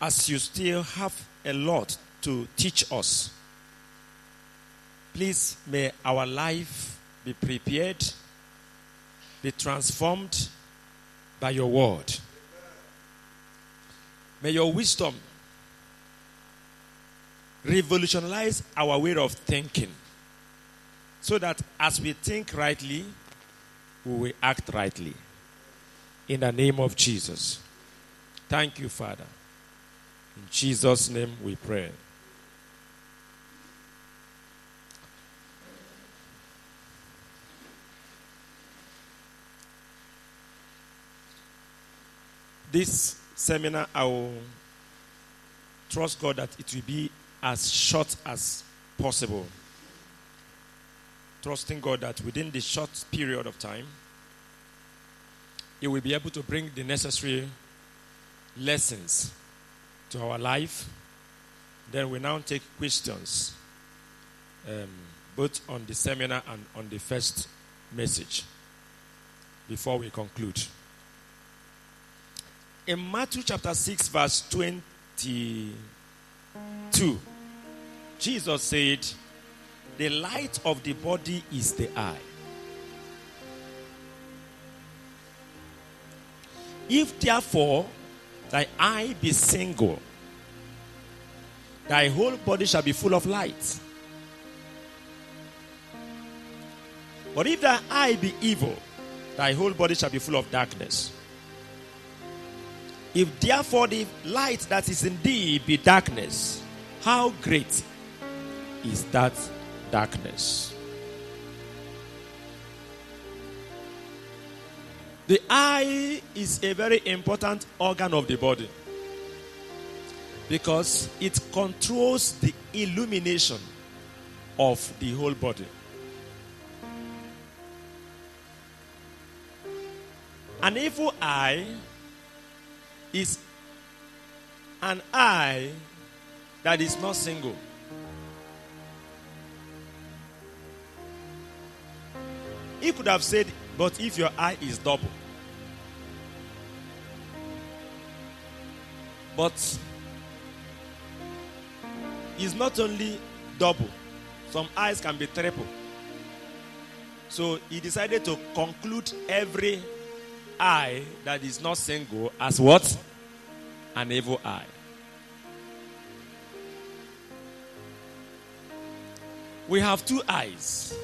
as you still have a lot to teach us, please may our life be prepared, be transformed by your word. May your wisdom revolutionize our way of thinking so that as we think rightly, we will act rightly. In the name of Jesus. Thank you, Father. In Jesus' name we pray. This seminar, I will trust God that it will be as short as possible. Trusting God that within the short period of time, He will be able to bring the necessary lessons to our life. Then we now take questions, um, both on the seminar and on the first message, before we conclude. In Matthew chapter 6, verse 22, Jesus said, The light of the body is the eye. If therefore thy eye be single, thy whole body shall be full of light. But if thy eye be evil, thy whole body shall be full of darkness. If therefore the light that is in thee be darkness, how great is that darkness? The eye is a very important organ of the body because it controls the illumination of the whole body. An evil eye is an eye that is not single. He could have said, but if your eye is double. But it's not only double, some eyes can be triple. So he decided to conclude every eye that is not single as what? An evil eye. We have two eyes.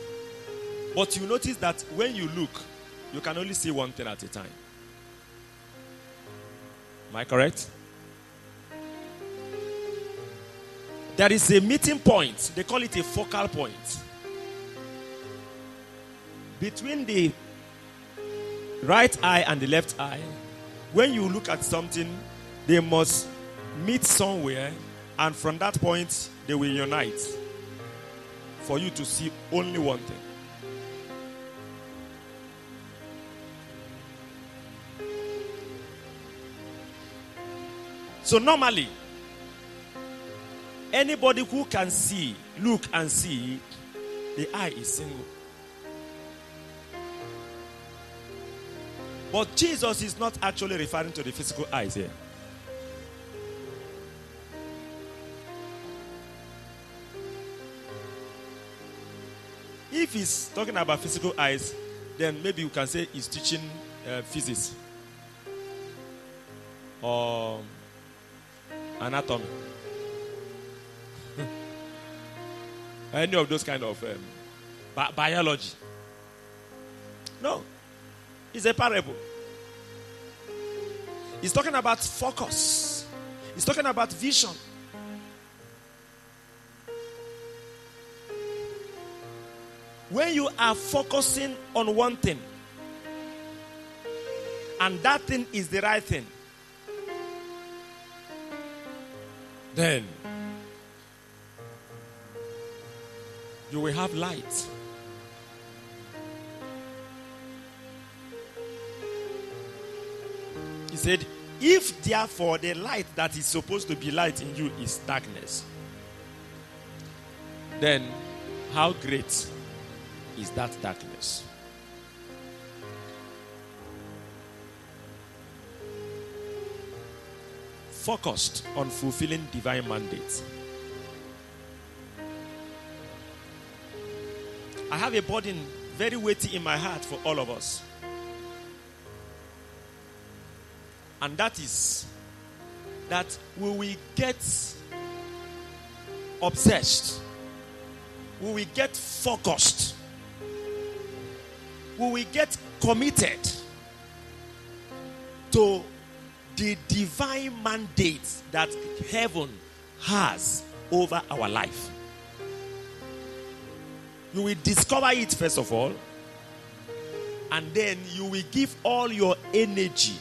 But you notice that when you look, you can only see one thing at a time. Am I correct? There is a meeting point. They call it a focal point. Between the right eye and the left eye, when you look at something, they must meet somewhere, and from that point, they will unite for you to see only one thing. So, normally, anybody who can see, look and see, the eye is single. But Jesus is not actually referring to the physical eyes here. If he's talking about physical eyes, then maybe you can say he's teaching uh, physics or anatomy. Any of those kind of um, bi- biology. No. It's a parable. He's talking about focus. He's talking about vision. When you are focusing on one thing, and that thing is the right thing, then you will have light. He said, If therefore the light that is supposed to be light in you is darkness, then how great is that darkness? Focused on fulfilling divine mandates. I have a burden very weighty in my heart for all of us. And that is that we will get obsessed, we will get focused, we will get committed to the divine mandate that heaven has over our life. You will discover it first of all, and then you will give all your energy,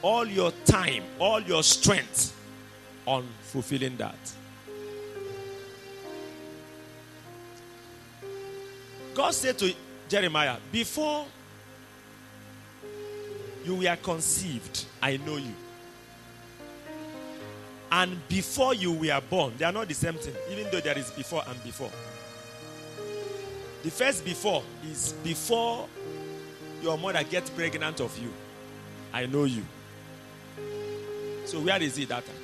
all your time, all your strength on fulfilling that. God said to Jeremiah, Before you were conceived, I know you. And before you were born, they are not the same thing, even though there is before and before. The first before is before your mother gets pregnant of you. I know you. So where is it that time?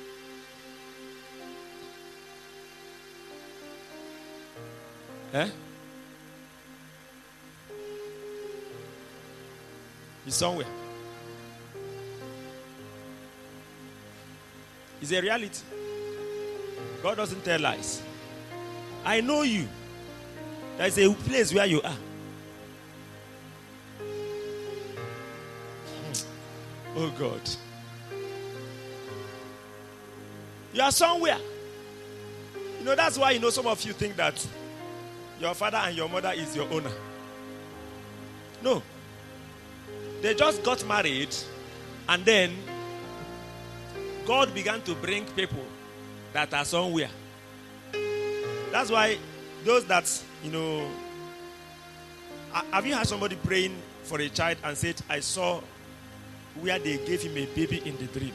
Eh? He's somewhere. It's a reality. God doesn't tell lies. I know you. There's a place where you are. Hmm. Oh God. You are somewhere. You know, that's why you know some of you think that your father and your mother is your owner. No. They just got married and then God began to bring people that are somewhere. That's why those that, you know, have you had somebody praying for a child and said, I saw where they gave him a baby in the dream?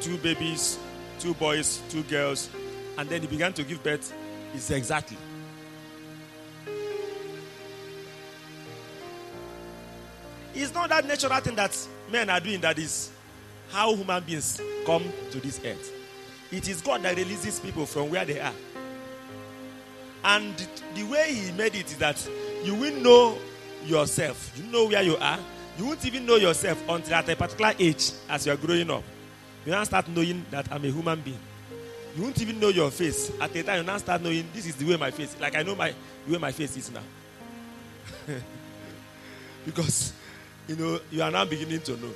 Two babies, two boys, two girls, and then he began to give birth. It's exactly. It's not that natural thing that men are doing that is how human beings come to this earth. It is God that releases people from where they are. And the way He made it is that you will know yourself. You know where you are. You won't even know yourself until at a particular age as you are growing up. You now start knowing that I'm a human being. You won't even know your face. At the time, you now start knowing this is the way my face. Like I know my the way my face is now. because you know you are now beginning to know.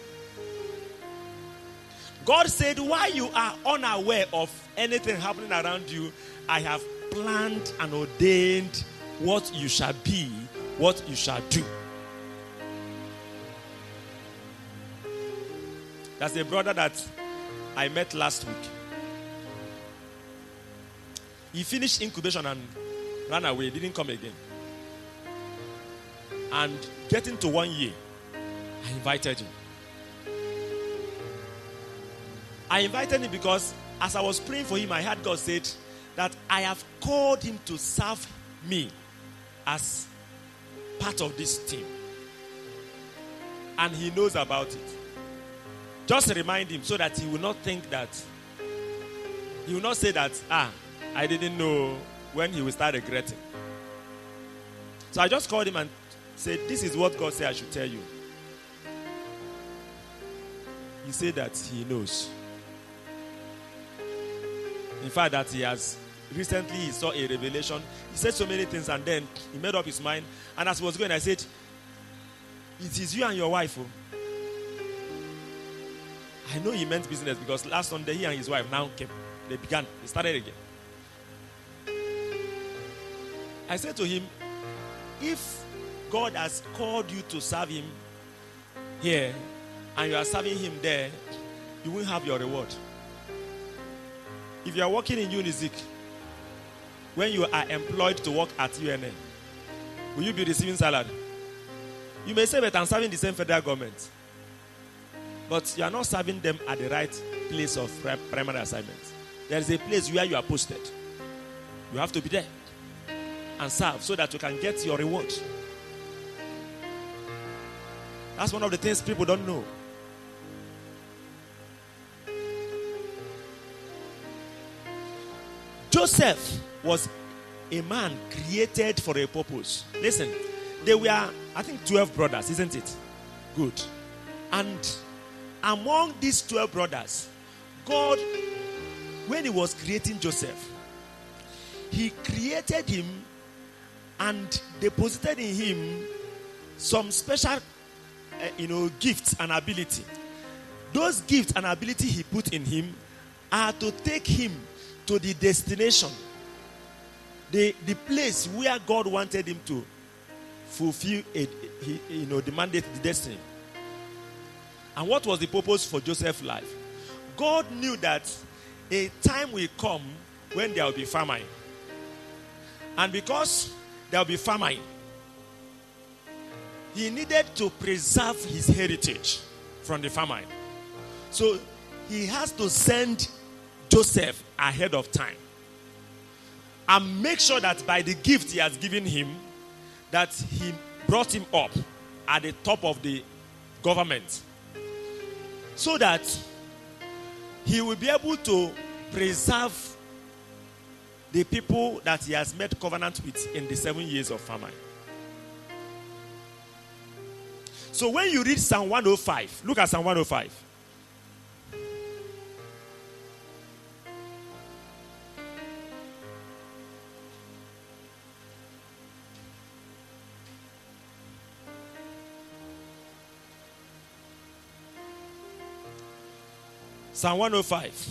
God said, While you are unaware of anything happening around you, I have planned and ordained what you shall be, what you shall do. There's a brother that I met last week. He finished incubation and ran away, didn't come again. And getting to one year, I invited him. I invited him because as I was praying for him, I heard God said that I have called him to serve me as part of this team. And he knows about it. Just remind him so that he will not think that, he will not say that, ah, I didn't know when he will start regretting. So I just called him and said, This is what God said I should tell you. He said that he knows. In fact, that he has recently he saw a revelation. He said so many things and then he made up his mind. And as he was going, I said, It is you and your wife. Oh. I know he meant business because last Sunday he and his wife now came. They began. They started again. I said to him, if God has called you to serve him here and you are serving him there, you will have your reward. If you are working in Unizik, when you are employed to work at UNN, will you be receiving salary? You may say, but I'm serving the same federal government. But you are not serving them at the right place of primary assignment. There is a place where you are posted. You have to be there and serve so that you can get your reward. That's one of the things people don't know. Joseph was a man created for a purpose. Listen, they were, I think, 12 brothers, isn't it? Good. And among these 12 brothers, God, when He was creating Joseph, He created him and deposited in him some special, uh, you know, gifts and ability. Those gifts and ability He put in him are to take him to the destination, the, the place where God wanted him to fulfill a, he, you know, the mandate, the destiny. And what was the purpose for Joseph's life? God knew that a time will come when there will be famine. And because there will be famine, he needed to preserve his heritage from the famine. So he has to send Joseph ahead of time and make sure that by the gift he has given him that he brought him up at the top of the government so that he will be able to preserve the people that he has made covenant with in the seven years of famine. So when you read Psalm 105, look at Psalm 105. Psalm 105,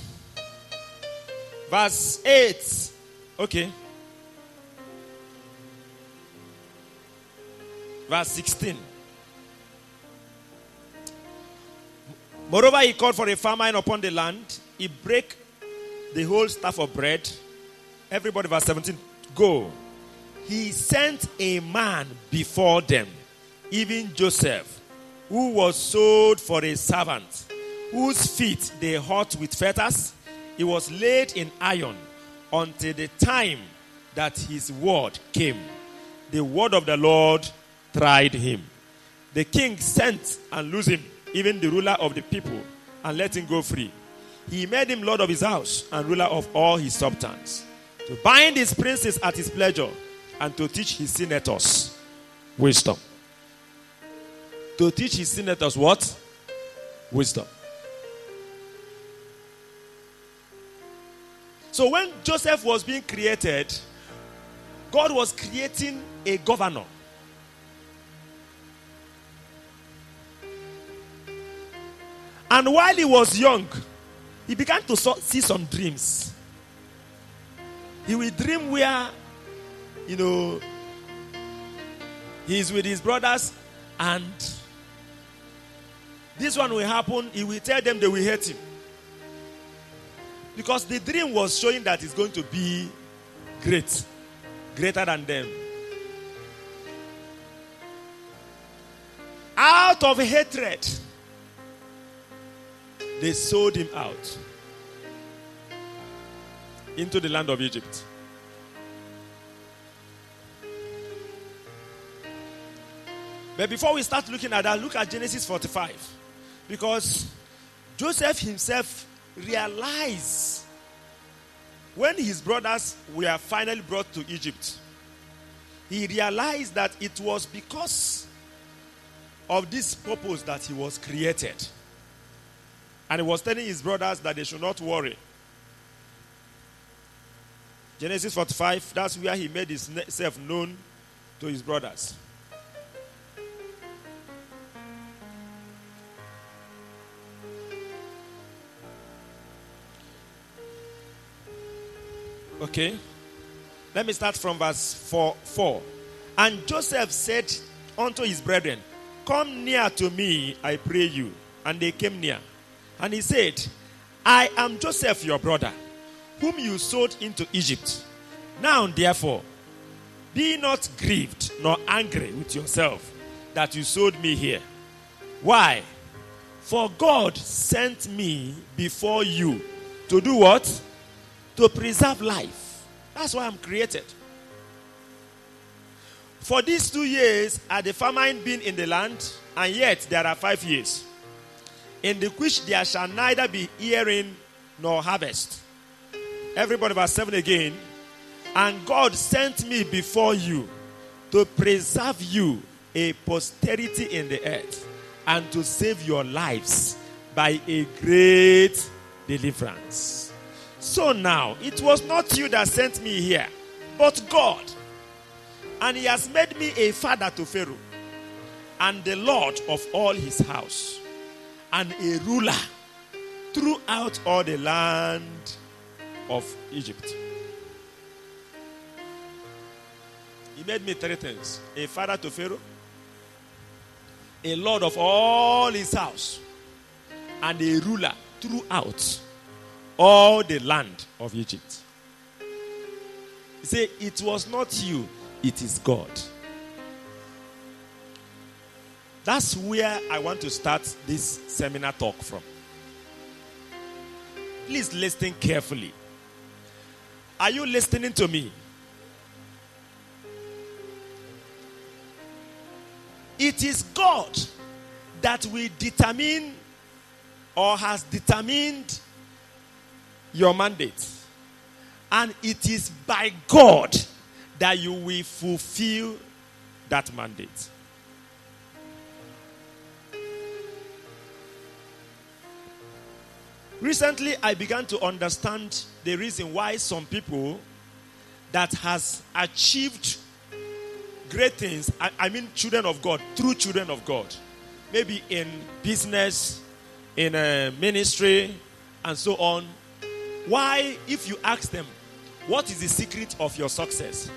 verse 8. Okay. Verse 16. Moreover, he called for a famine upon the land. He break the whole staff of bread. Everybody, verse 17. Go. He sent a man before them, even Joseph, who was sold for a servant whose feet they hurt with fetters. He was laid in iron until the time that his word came. The word of the Lord tried him. The king sent and loosed him, even the ruler of the people, and let him go free. He made him lord of his house and ruler of all his substance, to bind his princes at his pleasure, and to teach his senators wisdom. To teach his senators what? Wisdom. So when Joseph was being created, God was creating a governor. And while he was young, he began to see some dreams. He will dream where, you know, he's with his brothers, and this one will happen. He will tell them they will hate him. Because the dream was showing that it's going to be great, greater than them. Out of hatred, they sold him out into the land of Egypt. But before we start looking at that, look at Genesis 45. Because Joseph himself realize when his brothers were finally brought to Egypt, he realized that it was because of this purpose that he was created. And he was telling his brothers that they should not worry. Genesis 45, that's where he made himself known to his brothers. Okay. Let me start from verse 4. 4. And Joseph said unto his brethren, Come near to me, I pray you. And they came near. And he said, I am Joseph, your brother, whom you sold into Egypt. Now, therefore, be not grieved nor angry with yourself that you sold me here. Why? For God sent me before you to do what? To preserve life. That's why I'm created. For these two years had the famine been in the land, and yet there are five years, in the which there shall neither be hearing nor harvest. Everybody, verse 7 again. And God sent me before you to preserve you a posterity in the earth and to save your lives by a great deliverance. So now, it was not you that sent me here, but God. And he has made me a father to Pharaoh and the Lord of all his house and a ruler throughout all the land of Egypt. He made me three things a father to Pharaoh, a lord of all his house, and a ruler throughout all the land of Egypt. Said, It was not you, it is God. That's where I want to start this seminar talk from. Please listen carefully. Are you listening to me? It is God that will determine or has determined your mandate. And it is by God that you will fulfill that mandate. Recently, I began to understand the reason why some people that has achieved great things, I, I mean children of God, true children of God, maybe in business, in a ministry, and so on. Why, if you ask them, what is the secret of your success?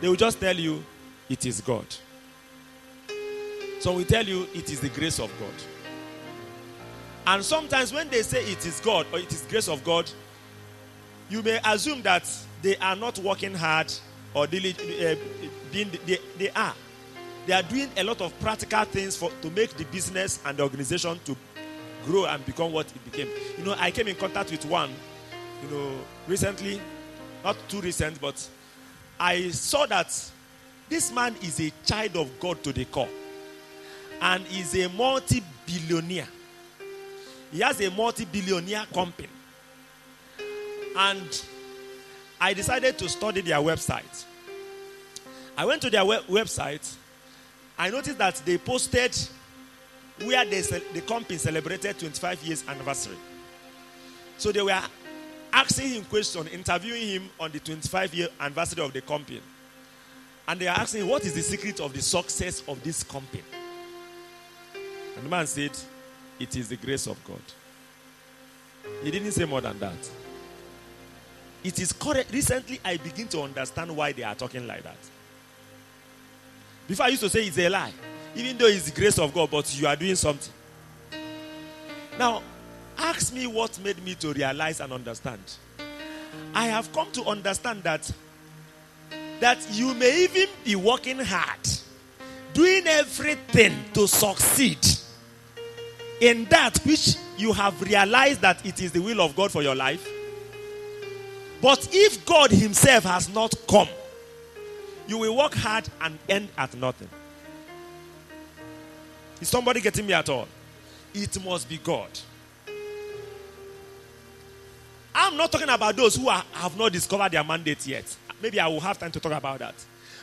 They will just tell you, it is God. So we tell you, it is the grace of God. And sometimes when they say it is God or it is grace of God, you may assume that they are not working hard or diligent, eh, being, they, they are. They are doing a lot of practical things for, to make the business and the organization to grow and become what it became. You know, I came in contact with one, you know, recently, not too recent, but I saw that this man is a child of God to the core and is a multi billionaire. He has a multi billionaire company. And I decided to study their website. I went to their web- website. I noticed that they posted where they the company celebrated 25 years anniversary. So they were asking him questions, interviewing him on the 25 year anniversary of the company. And they are asking, what is the secret of the success of this company? And the man said, it is the grace of God. He didn't say more than that. It is correct. Recently, I begin to understand why they are talking like that. Before I used to say it's a lie, even though it's the grace of God, but you are doing something. Now, ask me what made me to realize and understand. I have come to understand that that you may even be working hard, doing everything to succeed in that which you have realized that it is the will of God for your life. But if God Himself has not come, you will work hard and end at nothing. Is somebody getting me at all? It must be God. Not talking about those who are, have not discovered their mandate yet. Maybe I will have time to talk about that.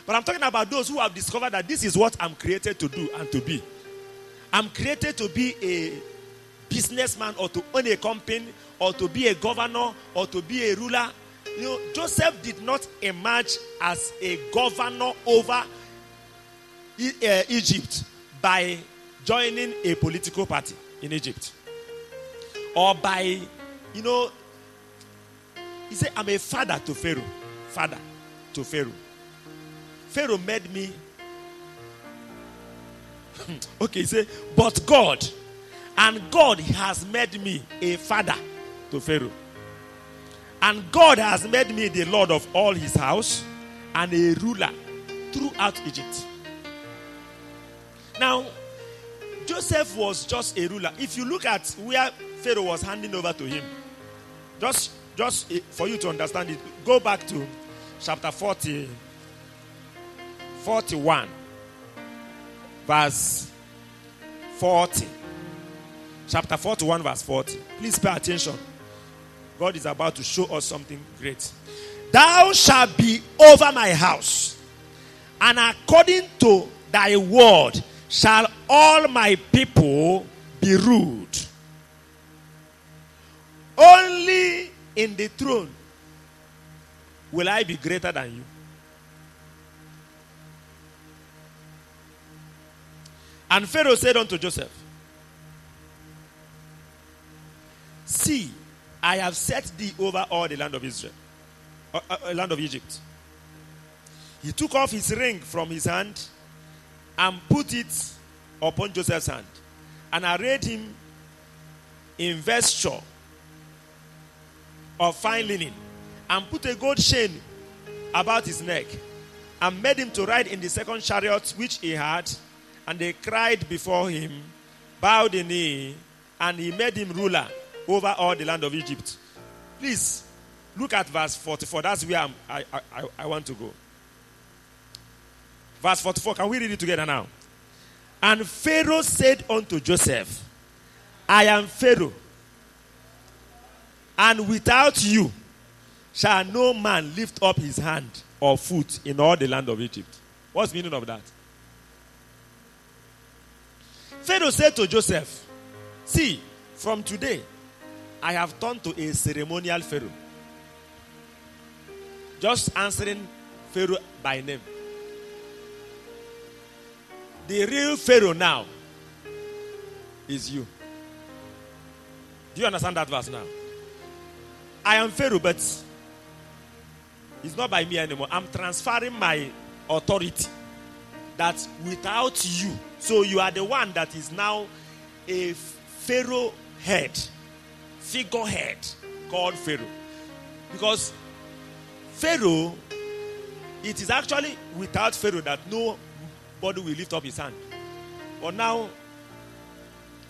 But I'm talking about those who have discovered that this is what I'm created to do and to be. I'm created to be a businessman or to own a company or to be a governor or to be a ruler. You know, Joseph did not emerge as a governor over uh, Egypt by joining a political party in Egypt or by, you know, he said, I'm a father to Pharaoh. Father to Pharaoh. Pharaoh made me hmm. okay, he said, but God, and God has made me a father to Pharaoh. And God has made me the Lord of all his house and a ruler throughout Egypt. Now, Joseph was just a ruler. If you look at where Pharaoh was handing over to him, just, just for you to understand it, go back to chapter 40, 41, verse 40. Chapter 41, verse 40. Please pay attention. God is about to show us something great. Thou shalt be over my house, and according to thy word shall all my people be ruled. Only in the throne will I be greater than you. And Pharaoh said unto Joseph, See, I have set thee over all the land of Israel, uh, uh, land of Egypt. He took off his ring from his hand and put it upon Joseph's hand and arrayed him in vesture of fine linen and put a gold chain about his neck and made him to ride in the second chariot which he had and they cried before him bowed the knee and he made him ruler over all the land of Egypt. Please look at verse 44. That's where I, I, I want to go. Verse 44. Can we read it together now? And Pharaoh said unto Joseph, I am Pharaoh, and without you shall no man lift up his hand or foot in all the land of Egypt. What's the meaning of that? Pharaoh said to Joseph, See, from today, I have turned to a ceremonial Pharaoh. Just answering Pharaoh by name. The real Pharaoh now is you. Do you understand that verse now? I am Pharaoh, but it's not by me anymore. I'm transferring my authority that without you, so you are the one that is now a Pharaoh head figurehead called Pharaoh. Because Pharaoh, it is actually without Pharaoh that nobody will lift up his hand. But now,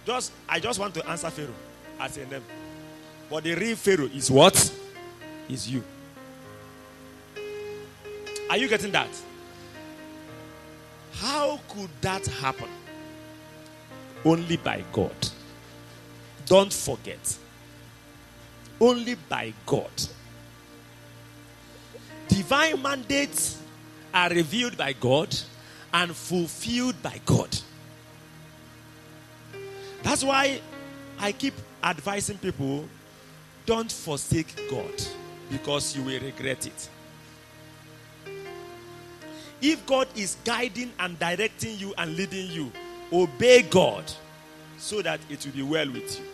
just I just want to answer Pharaoh as a name. But the real Pharaoh is what? Is you. Are you getting that? How could that happen? Only by God. Don't forget only by God. Divine mandates are revealed by God and fulfilled by God. That's why I keep advising people don't forsake God because you will regret it. If God is guiding and directing you and leading you, obey God so that it will be well with you.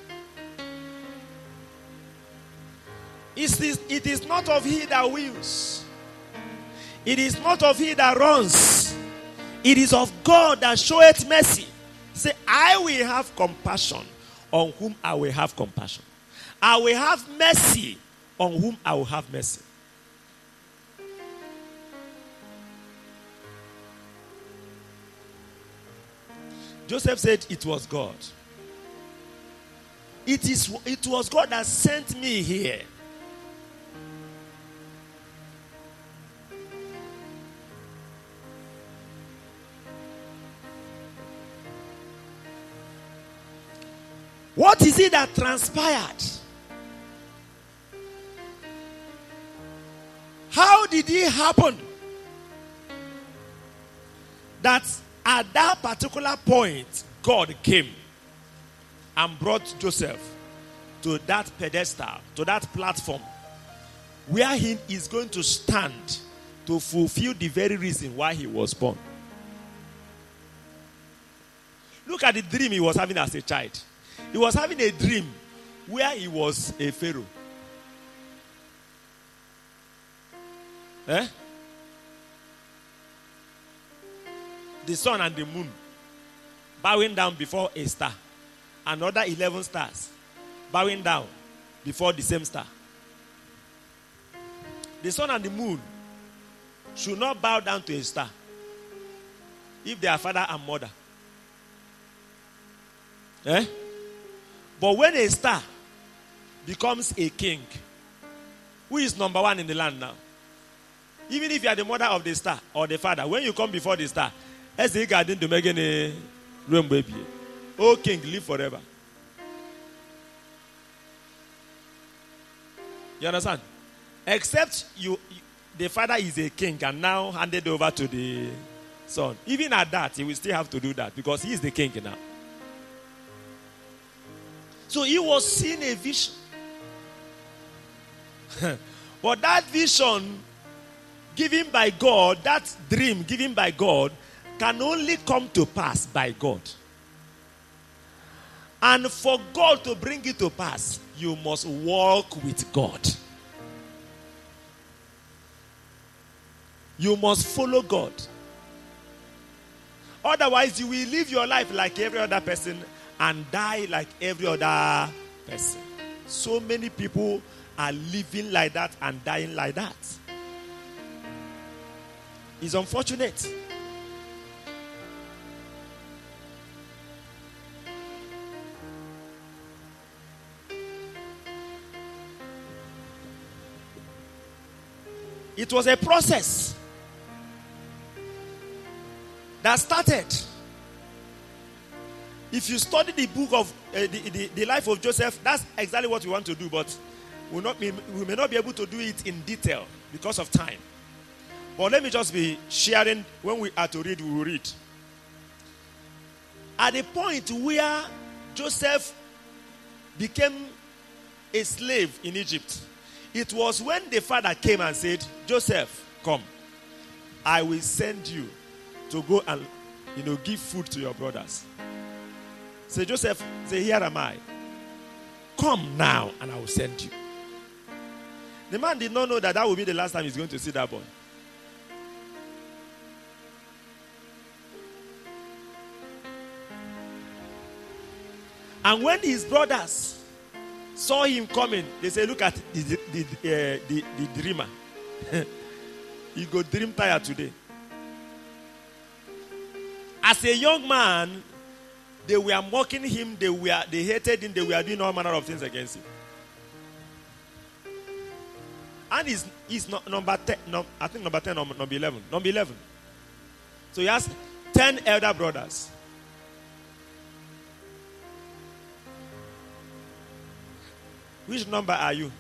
It is, it is not of he that wills. It is not of he that runs. It is of God that showeth mercy. Say, I will have compassion on whom I will have compassion. I will have mercy on whom I will have mercy. Joseph said it was God. It, is, it was God that sent me here. What is it that transpired? How did it happen that at that particular point God came and brought Joseph to that pedestal, to that platform where he is going to stand to fulfill the very reason why he was born? Look at the dream he was having as a child. He was having a dream where he was a Pharaoh. Eh? The sun and the moon bowing down before a star. Another 11 stars bowing down before the same star. the sun and the moon should not bow down to a star if they are father and mother. Eh? But when a star becomes a king, who is number one in the land now? Even if you are the mother of the star or the father, when you come before the star, as the garden to make any room baby. Oh king, live forever. You understand? Except you, the father is a king and now handed over to the son. Even at that, he will still have to do that because he is the king now. So he was seeing a vision. but that vision given by God, that dream given by God, can only come to pass by God. And for God to bring it to pass, you must walk with God. You must follow God. Otherwise, you will live your life like every other person and die like every other person. So many people are living like that and dying like that. It's unfortunate. It was a process that started. If you study the book of uh, the, the, the, life of Joseph, that's exactly what we want to do, but be, we may not be able to do it in detail because of time. But let me just be sharing when we are to read, we will read. At the point where Joseph became a slave in Egypt, it was when the father came and said, Joseph, come. I will send you to go and you know give food to your brothers. Say, Joseph, say, Here am I. Come now, and I will send you. The man did not know that that would be the last time he's going to see that boy. And when his brothers saw him coming, they said, Look at the, the, uh, the, the dreamer. he go dream tired today. As a young man, they were mocking him, they were they hated him, they were doing all manner of things against him. And he's, he's not number 10, no, I think number 10 or number 11. Number 11. So he has 10 elder brothers. Which number are you?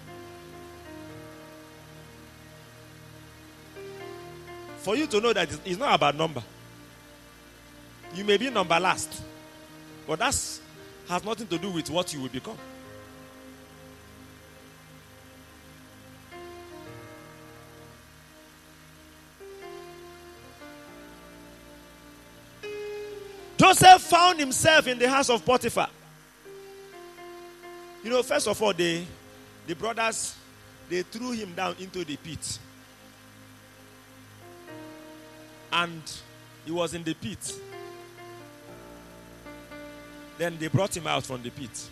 For you to know that it's not about number. You may be number last, but that has nothing to do with what you will become. Joseph found himself in the house of Potiphar. You know, first of all, the, the brothers they threw him down into the pit. And he was in the pit. Then they brought him out from the pit.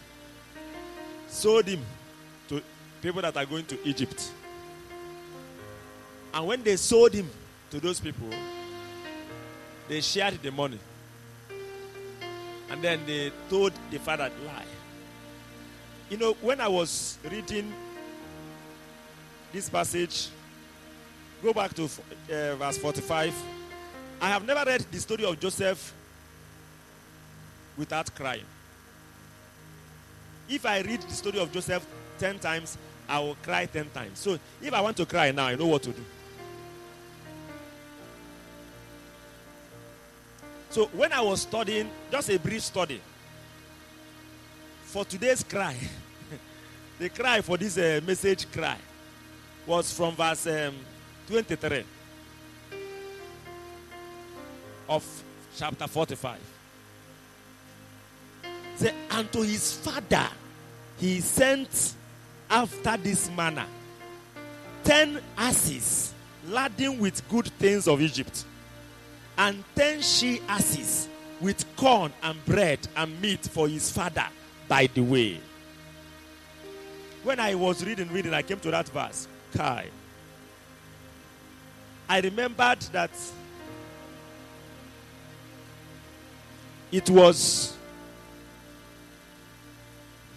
Sold him to people that are going to Egypt. And when they sold him to those people, they shared the money. And then they told the father lie. You know, when I was reading this passage, go back to uh, verse 45. I have never read the story of Joseph without crying. If I read the story of Joseph 10 times, I will cry 10 times. So if I want to cry now, I know what to do. So when I was studying, just a brief study, for today's cry, the cry for this uh, message cry was from verse um, 23 of chapter 45. Say, and to his father he sent after this manner ten asses laden with good things of Egypt, and ten she asses with corn and bread and meat for his father by the way. When I was reading, reading, I came to that verse. Kai. I remembered that it was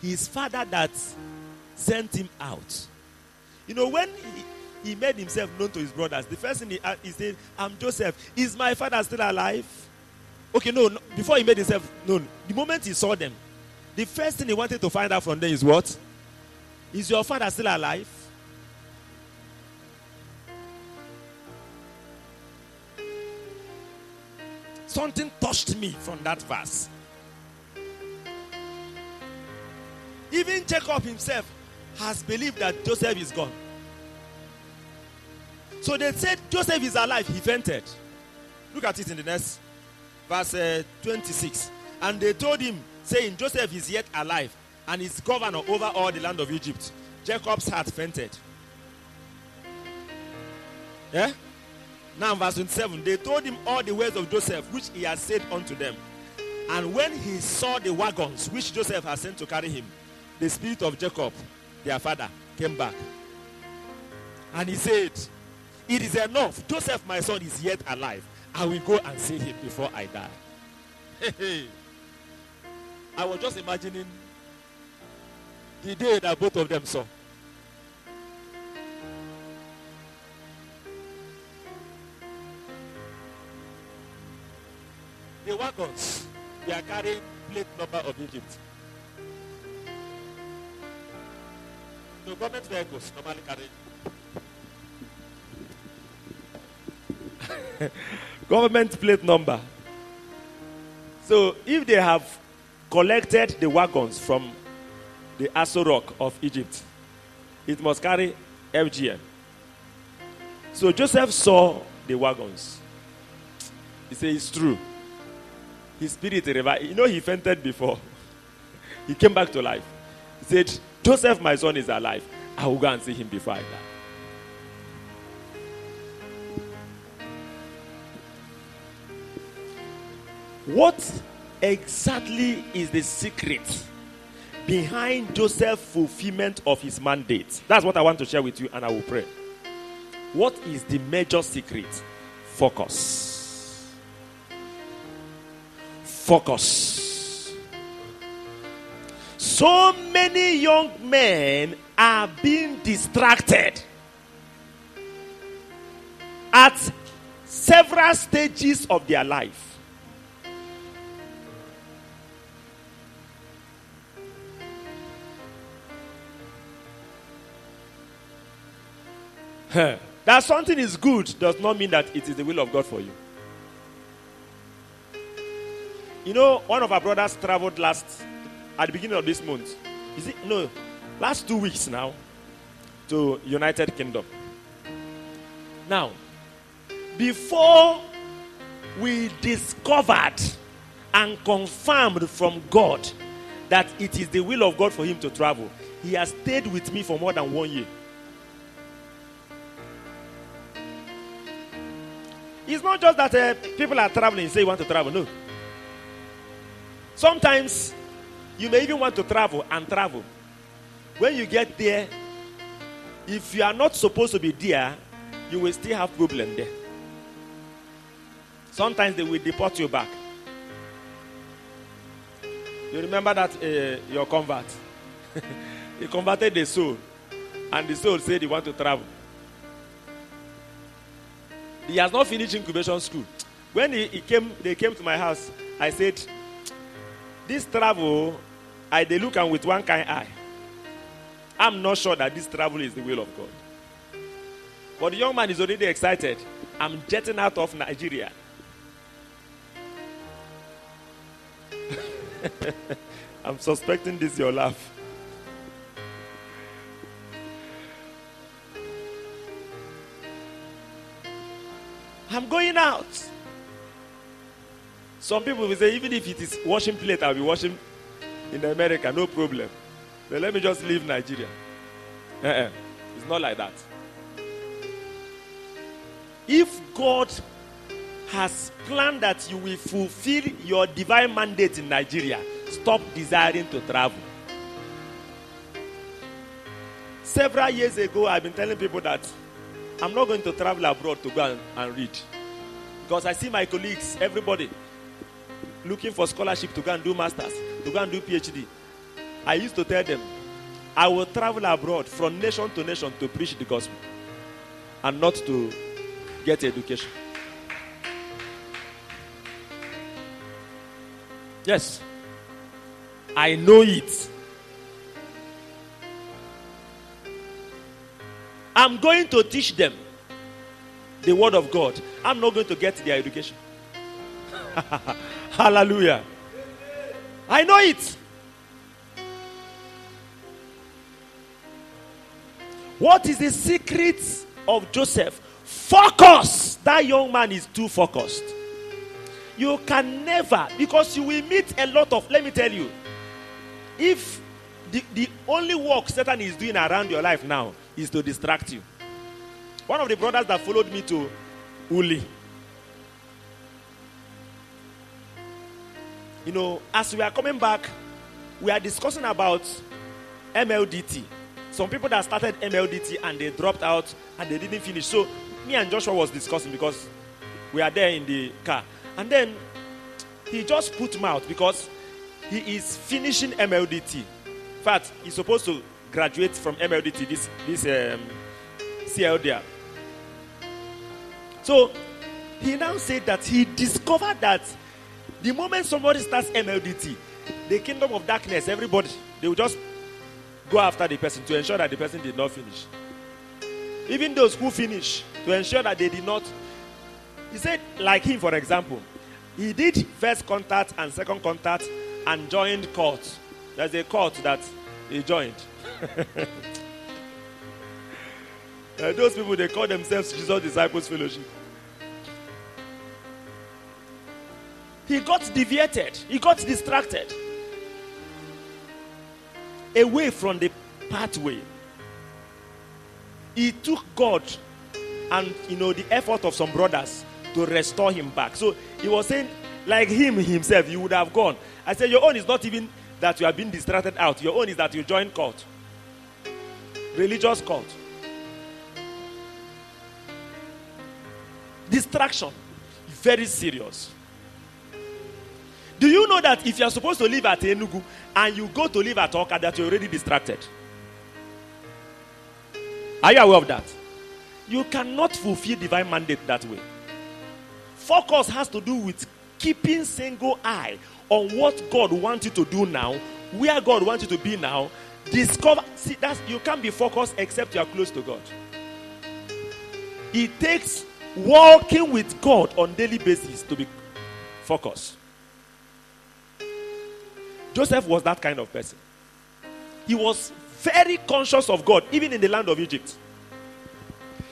his father that sent him out. You know, when he, he made himself known to his brothers, the first thing he, uh, he said, I'm Joseph. Is my father still alive? Okay, no, no, before he made himself known, the moment he saw them, the first thing he wanted to find out from them is what? Is your father still alive? Something touched me from that verse. Even Jacob himself has believed that Joseph is gone. So they said Joseph is alive. He fainted. Look at it in the next verse uh, 26. And they told him, saying, Joseph is yet alive and is governor over all the land of Egypt. Jacob's heart fainted. Yeah? Now, verse 27 they told him all the ways of Joseph, which he had said unto them. And when he saw the wagons which Joseph had sent to carry him, the spirit of Jacob, their father, came back. And he said, It is enough. Joseph, my son, is yet alive. I will go and see him before I die. I was just imagining the day that both of them saw. The wagons, they are carrying plate number of Egypt. The government vehicles normally carry government plate number. So if they have collected the wagons from the Aso Rock of Egypt, it must carry FGM. So Joseph saw the wagons. He said, It's true. His spirit revived. You know, he fainted before. he came back to life. He said, Joseph, my son, is alive. I will go and see him before I die. What exactly is the secret behind Joseph's fulfillment of his mandate? That's what I want to share with you, and I will pray. What is the major secret? Focus. Focus. So many young men are being distracted at several stages of their life. That something is good does not mean that it is the will of God for you. You know, one of our brothers traveled last at the beginning of this month. Is it no? Last two weeks now to United Kingdom. Now, before we discovered and confirmed from God that it is the will of God for him to travel, he has stayed with me for more than one year. It's not just that uh, people are traveling, say you want to travel. No. Sometimes you may even want to travel and travel. When you get there, if you are not supposed to be there, you will still have problem there. Sometimes they will deport you back. You remember that uh, your convert, he converted the soul, and the soul said he want to travel. He has not finished incubation school. When he, he came, they came to my house. I said, "This travel, I they look and with one kind eye. I'm not sure that this travel is the will of God." But the young man is already excited. I'm jetting out of Nigeria. I'm suspecting this your laugh. I'm going out. Some people will say, even if it is washing plate, I'll be washing in America, no problem. But let me just leave Nigeria. Uh-uh. It's not like that. If God has planned that you will fulfill your divine mandate in Nigeria, stop desiring to travel. Several years ago, I've been telling people that I'm not going to travel abroad to go and, and read. Because I see my colleagues, everybody, looking for scholarship to go and do masters, to go and do PhD. I used to tell them, I will travel abroad from nation to nation to preach the gospel and not to get education. Yes. I know it. I'm going to teach them the word of God. I'm not going to get their education. Hallelujah. I know it. What is the secret of Joseph? Focus. That young man is too focused. You can never, because you will meet a lot of, let me tell you, if the, the only work Satan is doing around your life now is to distract you. One of the brothers that followed me to Uli, you know, as we are coming back, we are discussing about MLDT. Some people that started MLDT and they dropped out and they didn't finish. So me and Joshua was discussing because we are there in the car. And then he just put mouth because he is finishing MLDT. In fact, he's supposed to graduate from MLDT this this um, CLDR. So he now said that he discovered that the moment somebody starts MLDT, the kingdom of darkness, everybody, they will just go after the person to ensure that the person did not finish. Even those who finish, to ensure that they did not. He said, like him, for example, he did first contact and second contact and joined court. There's a court that he joined. Uh, those people they call themselves Jesus Disciples Fellowship. He got deviated, he got distracted away from the pathway. He took God and you know the effort of some brothers to restore him back. So he was saying, like him himself, you would have gone. I said, Your own is not even that you have been distracted out, your own is that you joined cult, religious cult. Distraction, very serious. Do you know that if you are supposed to live at Enugu and you go to live at Awka, that you're already distracted? Are you aware of that? You cannot fulfill divine mandate that way. Focus has to do with keeping single eye on what God wants you to do now, where God wants you to be now. Discover. See, that's you can't be focused except you are close to God. It takes walking with God on daily basis to be focused. Joseph was that kind of person. He was very conscious of God, even in the land of Egypt.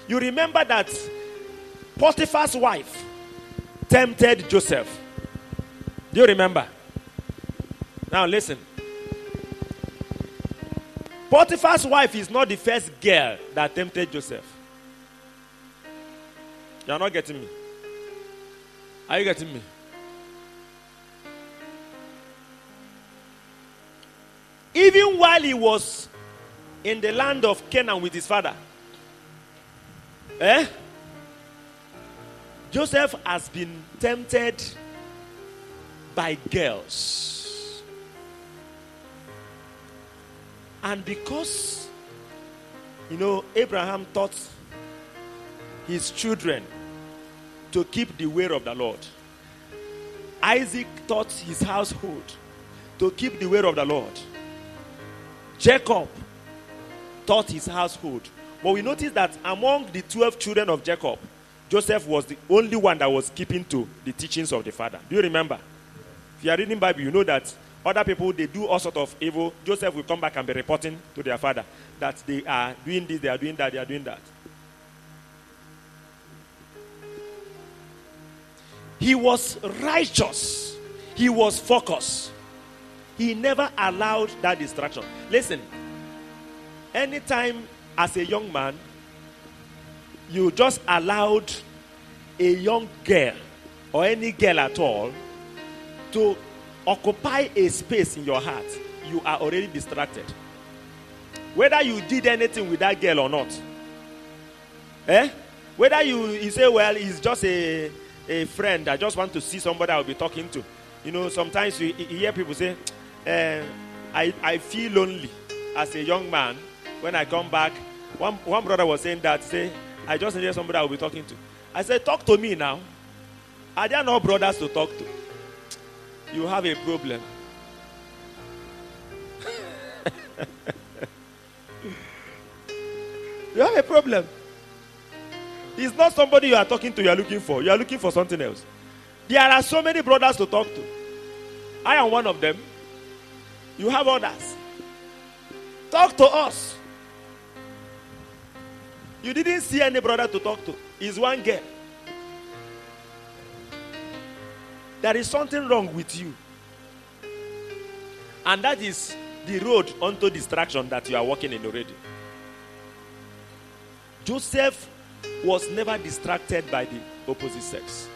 You remember that Potiphar's wife tempted Joseph. Do you remember? Now listen. Potiphar's wife is not the first girl that tempted Joseph. You are not getting me. Are you getting me? Even while he was in the land of Canaan with his father, eh? Joseph has been tempted by girls. And because, you know, Abraham taught his children to keep the way of the Lord, Isaac taught his household to keep the way of the Lord. Jacob taught his household. But we notice that among the 12 children of Jacob, Joseph was the only one that was keeping to the teachings of the father. Do you remember? If you are reading Bible, you know that other people they do all sort of evil. Joseph will come back and be reporting to their father that they are doing this, they are doing that, they are doing that. He was righteous. He was focused. He never allowed that distraction. Listen, anytime as a young man, you just allowed a young girl or any girl at all to occupy a space in your heart, you are already distracted. Whether you did anything with that girl or not, Eh? Whether you, you say, well, he's just a, a friend, I just want to see somebody I'll be talking to. You know, sometimes you, you hear people say, eh, I, I feel lonely as a young man when I come back. One, one brother was saying that, say, I just need somebody I'll be talking to. I said, talk to me now. Are there no brothers to talk to? You have a problem. you have a problem. It's not somebody you are talking to, you are looking for. You are looking for something else. There are so many brothers to talk to. I am one of them. You have others. Talk to us. You didn't see any brother to talk to. It's one girl. There is something wrong with you. And that is the road unto distraction that you are walking in already. Joseph was never distracted by the opposite sex.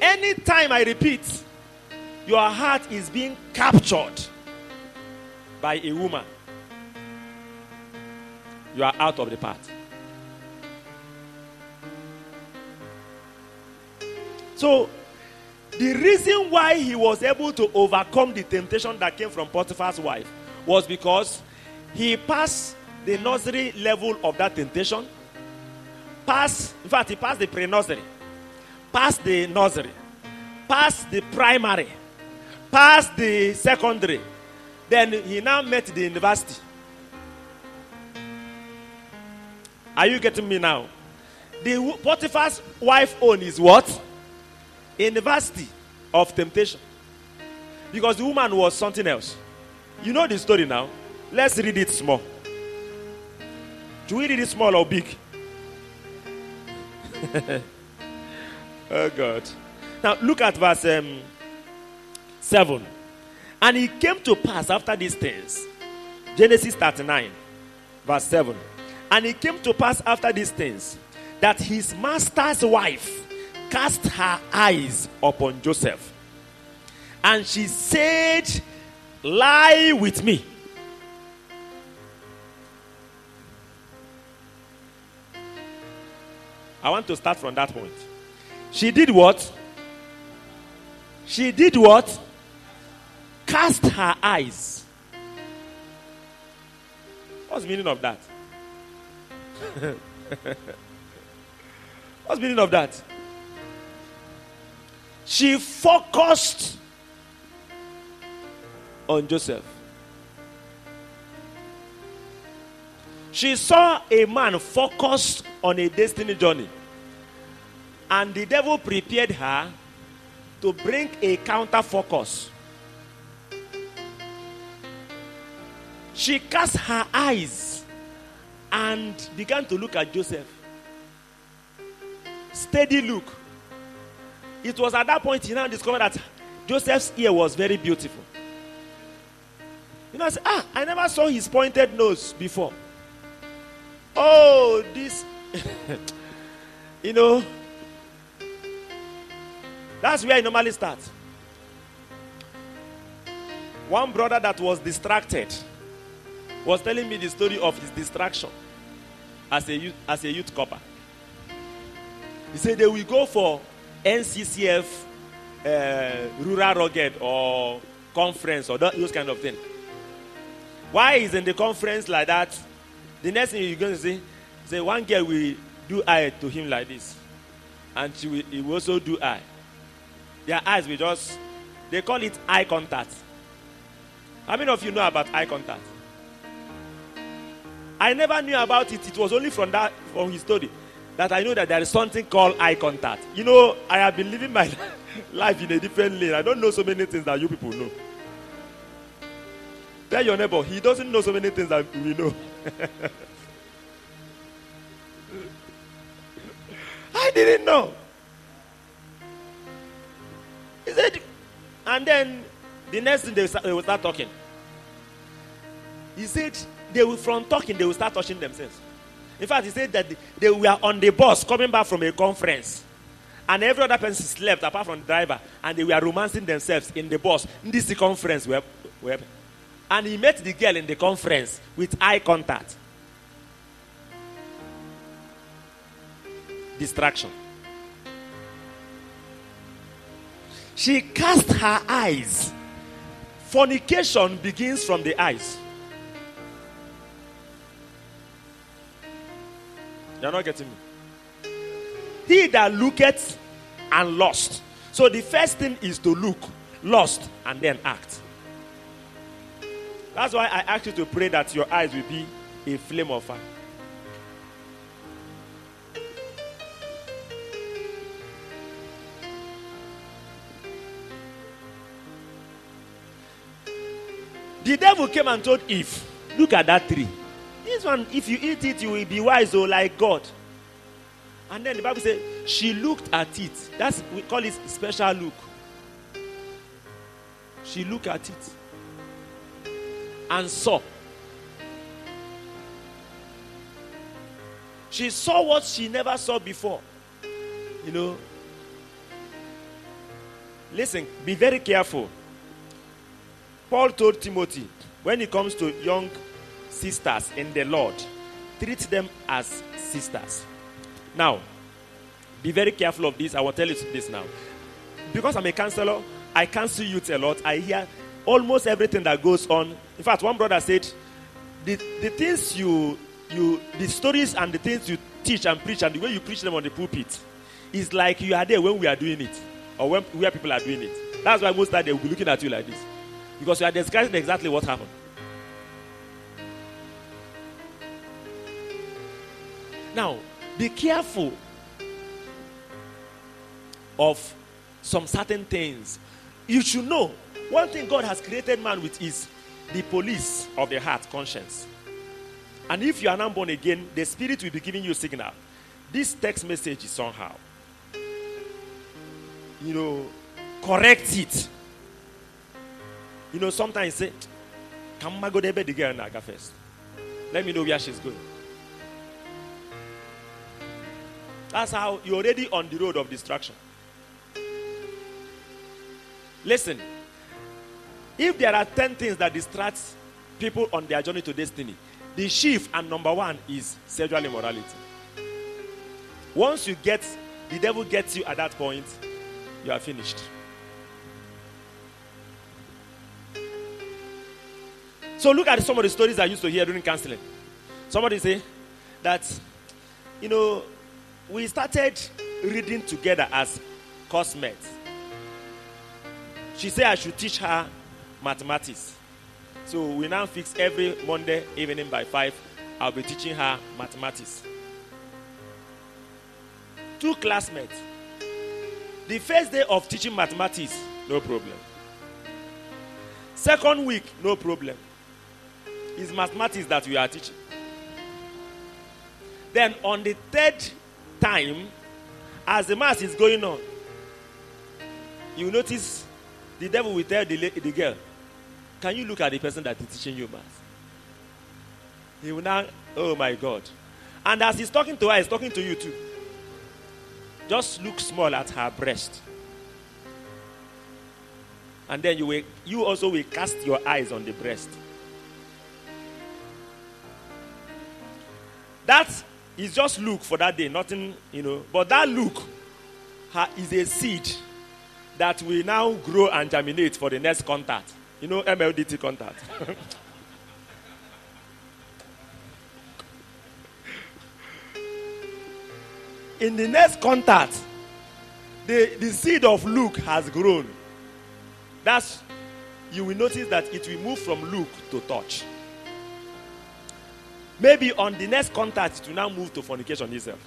Anytime I repeat, your heart is being captured by a woman, you are out of the path. So, the reason why he was able to overcome the temptation that came from Potiphar's wife was because he passed the nursery level of that temptation. Passed, in fact, he passed the pre nursery, passed the nursery, passed the primary, passed the secondary. Then he now met the university. Are you getting me now? The Potiphar's wife own is what? University of temptation. Because the woman was something else. You know the story now. Let's read it small. Do we read it small or big? oh God. Now look at verse um, 7. And it came to pass after these things. Genesis 39, verse 7. And it came to pass after these things that his master's wife cast her eyes upon Joseph. And she said, Lie with me. I want to start from that point. She did what? She did what? Cast her eyes. What's the meaning of that? What's the meaning of that? She focused on Joseph. She saw a man focused on a destiny journey. And the devil prepared her to bring a counter focus. She cast her eyes and began to look at Joseph. Steady look. It was at that point he now discovered that Joseph's ear was very beautiful. You know, I said, ah, I never saw his pointed nose before. Oh, this, you know, that's where I normally start. One brother that was distracted was telling me the story of his distraction as a youth, as a youth corper. He said they will go for NCCF uh, rural rugged or conference or those kind of thing. Why is in the conference like that? The next thing you're going to see, say one girl will do eye to him like this, and she will, he will also do eye. Their eyes will just, they call it eye contact. How many of you know about eye contact? I never knew about it. It was only from that from his story that I know that there is something called eye contact. You know, I have been living my life in a different lane. I don't know so many things that you people know. Tell your neighbor, he doesn't know so many things that we know. I didn't know. He said, and then the next thing they, will start talking. He said, they will from talking, they will start touching themselves. In fact, he said that they were on the bus coming back from a conference. And every other person slept apart from the driver. And they were romancing themselves in the bus. In this conference. Where, where, And he met the girl in the conference with eye contact. Distraction. She cast her eyes. Fornication begins from the eyes. You're not getting me. He that looketh and lost. So the first thing is to look, lost, and then act. That's why I ask you to pray that your eyes will be a flame of fire. The devil came and told Eve, Look at that tree. This one, if you eat it, you will be wise, oh, like God. And then the Bible says, She looked at it. That's, we call it special look. She looked at it and saw. She saw what she never saw before. You know. Listen, be very careful. Paul told Timothy, when it comes to young sisters in the Lord, treat them as sisters. Now, be very careful of this. I will tell you this now. Because I'm a counselor, I counsel youth a lot. I hear almost everything that goes on. In fact, one brother said, the, the things you, you, the stories and the things you teach and preach and the way you preach them on the pulpit is like you are there when we are doing it or when where people are doing it. That's why most of they will be looking at you like this. Because you are describing exactly what happened. Now, be careful of some certain things. You should know one thing God has created man with is the police of the heart, conscience. And if you are not born again, the spirit will be giving you a signal. This text message is somehow, you know, correct it. You know, sometimes say, Come go the girl naga first. Let me know where she's going. That's how you're already on the road of destruction. Listen, if there are 10 things that distract people on their journey to destiny, the chief and number one is sexual immorality. Once you get, the devil gets you at that point, you are finished. So look at some of the stories I used to hear during counseling. Somebody say that, you know, we started reading together as classmates. She said I should teach her mathematics. So we now fix every Monday evening by 5, I'll be teaching her mathematics. Two classmates. The first day of teaching mathematics, no problem. Second week, no problem. It's mathematics that we are teaching. Then on the third time, as the mass is going on, you notice the devil will tell the, the girl, Can you look at the person that is teaching you mass? He will now, oh my God. And as he's talking to her, he's talking to you too. Just look small at her breast. And then you will, you also will cast your eyes on the breast. That is just look for that day, nothing, you know. But that look is a seed that will now grow and germinate for the next contact. You know, MLDT contact. In the next contact, the, the seed of Luke has grown. That's you will notice that it will move from look to touch. Maybe on the next contact, will now move to fornication itself.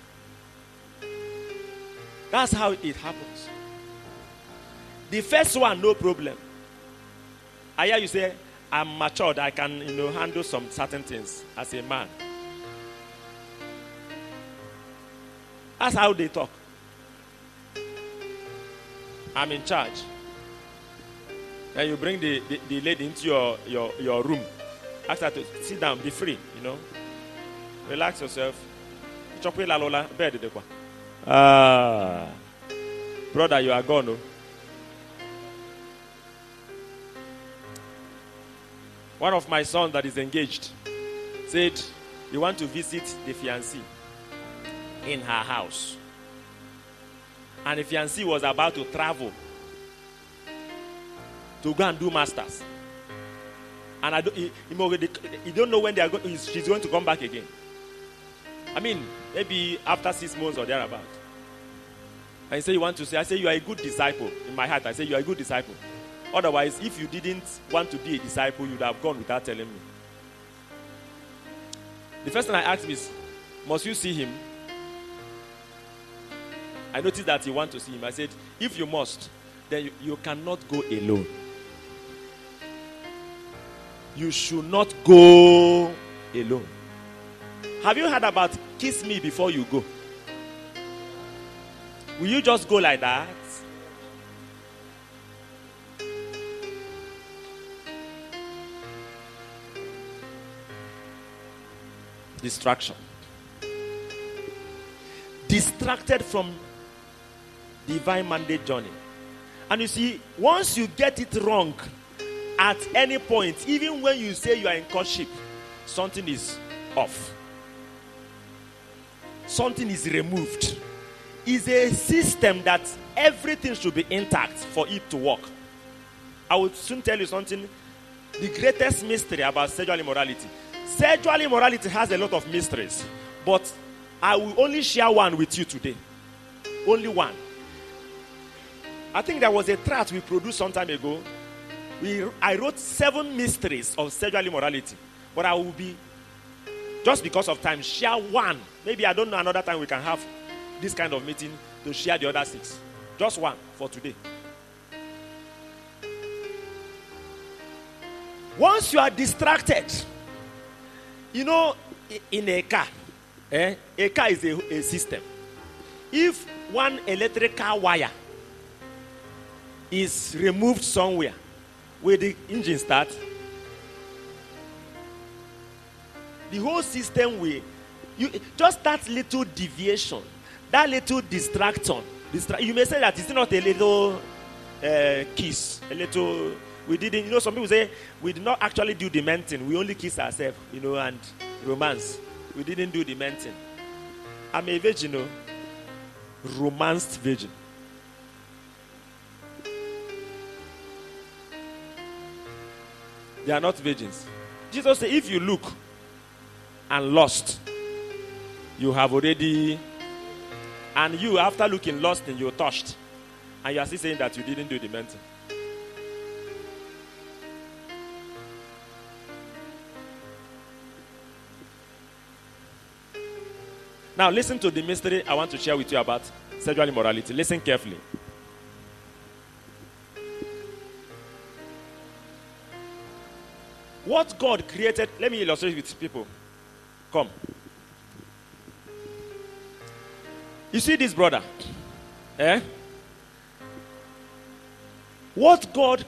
That's how it happens. The first one, no problem. I hear you say, I'm matured, I can you know handle some certain things as a man. That's how they talk. I'm in charge. And you bring the, the, the lady into your, your, your room. Ask her to sit down, be free, you know. Relax yourself. La bed. Ah. Brother, you are gone. Oh. One of my sons that is engaged said he want to visit the fiancée in her house. And the fiancée was about to travel to go and do masters. And I don't, he, he, he don't know when they are going, she's going to come back again. I mean, maybe after six months or thereabout. And he said, You want to say, I say, You are a good disciple. In my heart, I say, You are a good disciple. Otherwise, if you didn't want to be a disciple, you would have gone without telling me. The first thing I asked him is, Must you see him? I noticed that he want to see him. I said, If you must, then you, you cannot go alone. You should not go alone. Have you heard about kiss me before you go? Will you just go like that? Distraction. Distracted from divine mandate journey. And you see, once you get it wrong at any point, even when you say you are in courtship, something is off. Something is removed. Is a system that everything should be intact for it to work. I will soon tell you something. The greatest mystery about sexual immorality. Sexual immorality has a lot of mysteries, but I will only share one with you today. Only one. I think there was a tract we produced some time ago. We, I wrote seven mysteries of sexual immorality, but I will be, just because of time, share one. Maybe I don't know another time we can have this kind of meeting to share the other six. Just one for today. Once you are distracted, you know, in a car, eh, a car is a, a system. If one electrical wire is removed somewhere, will the engine start? The whole system will. You, just that little deviation, that little distraction. Distra- you may say that it's not a little uh, kiss, a little. We didn't, you know, some people say we did not actually do the main thing. We only kiss ourselves, you know, and romance. We didn't do the main thing. I'm a virgin, you know, romanced virgin. They are not virgins. Jesus said, if you look and lost, you have already, and you, after looking lost, and you're touched, and you are still saying that you didn't do the mental. Now, listen to the mystery I want to share with you about sexual immorality. Listen carefully. What God created, let me illustrate with people. Come. You see this brother? Eh? What God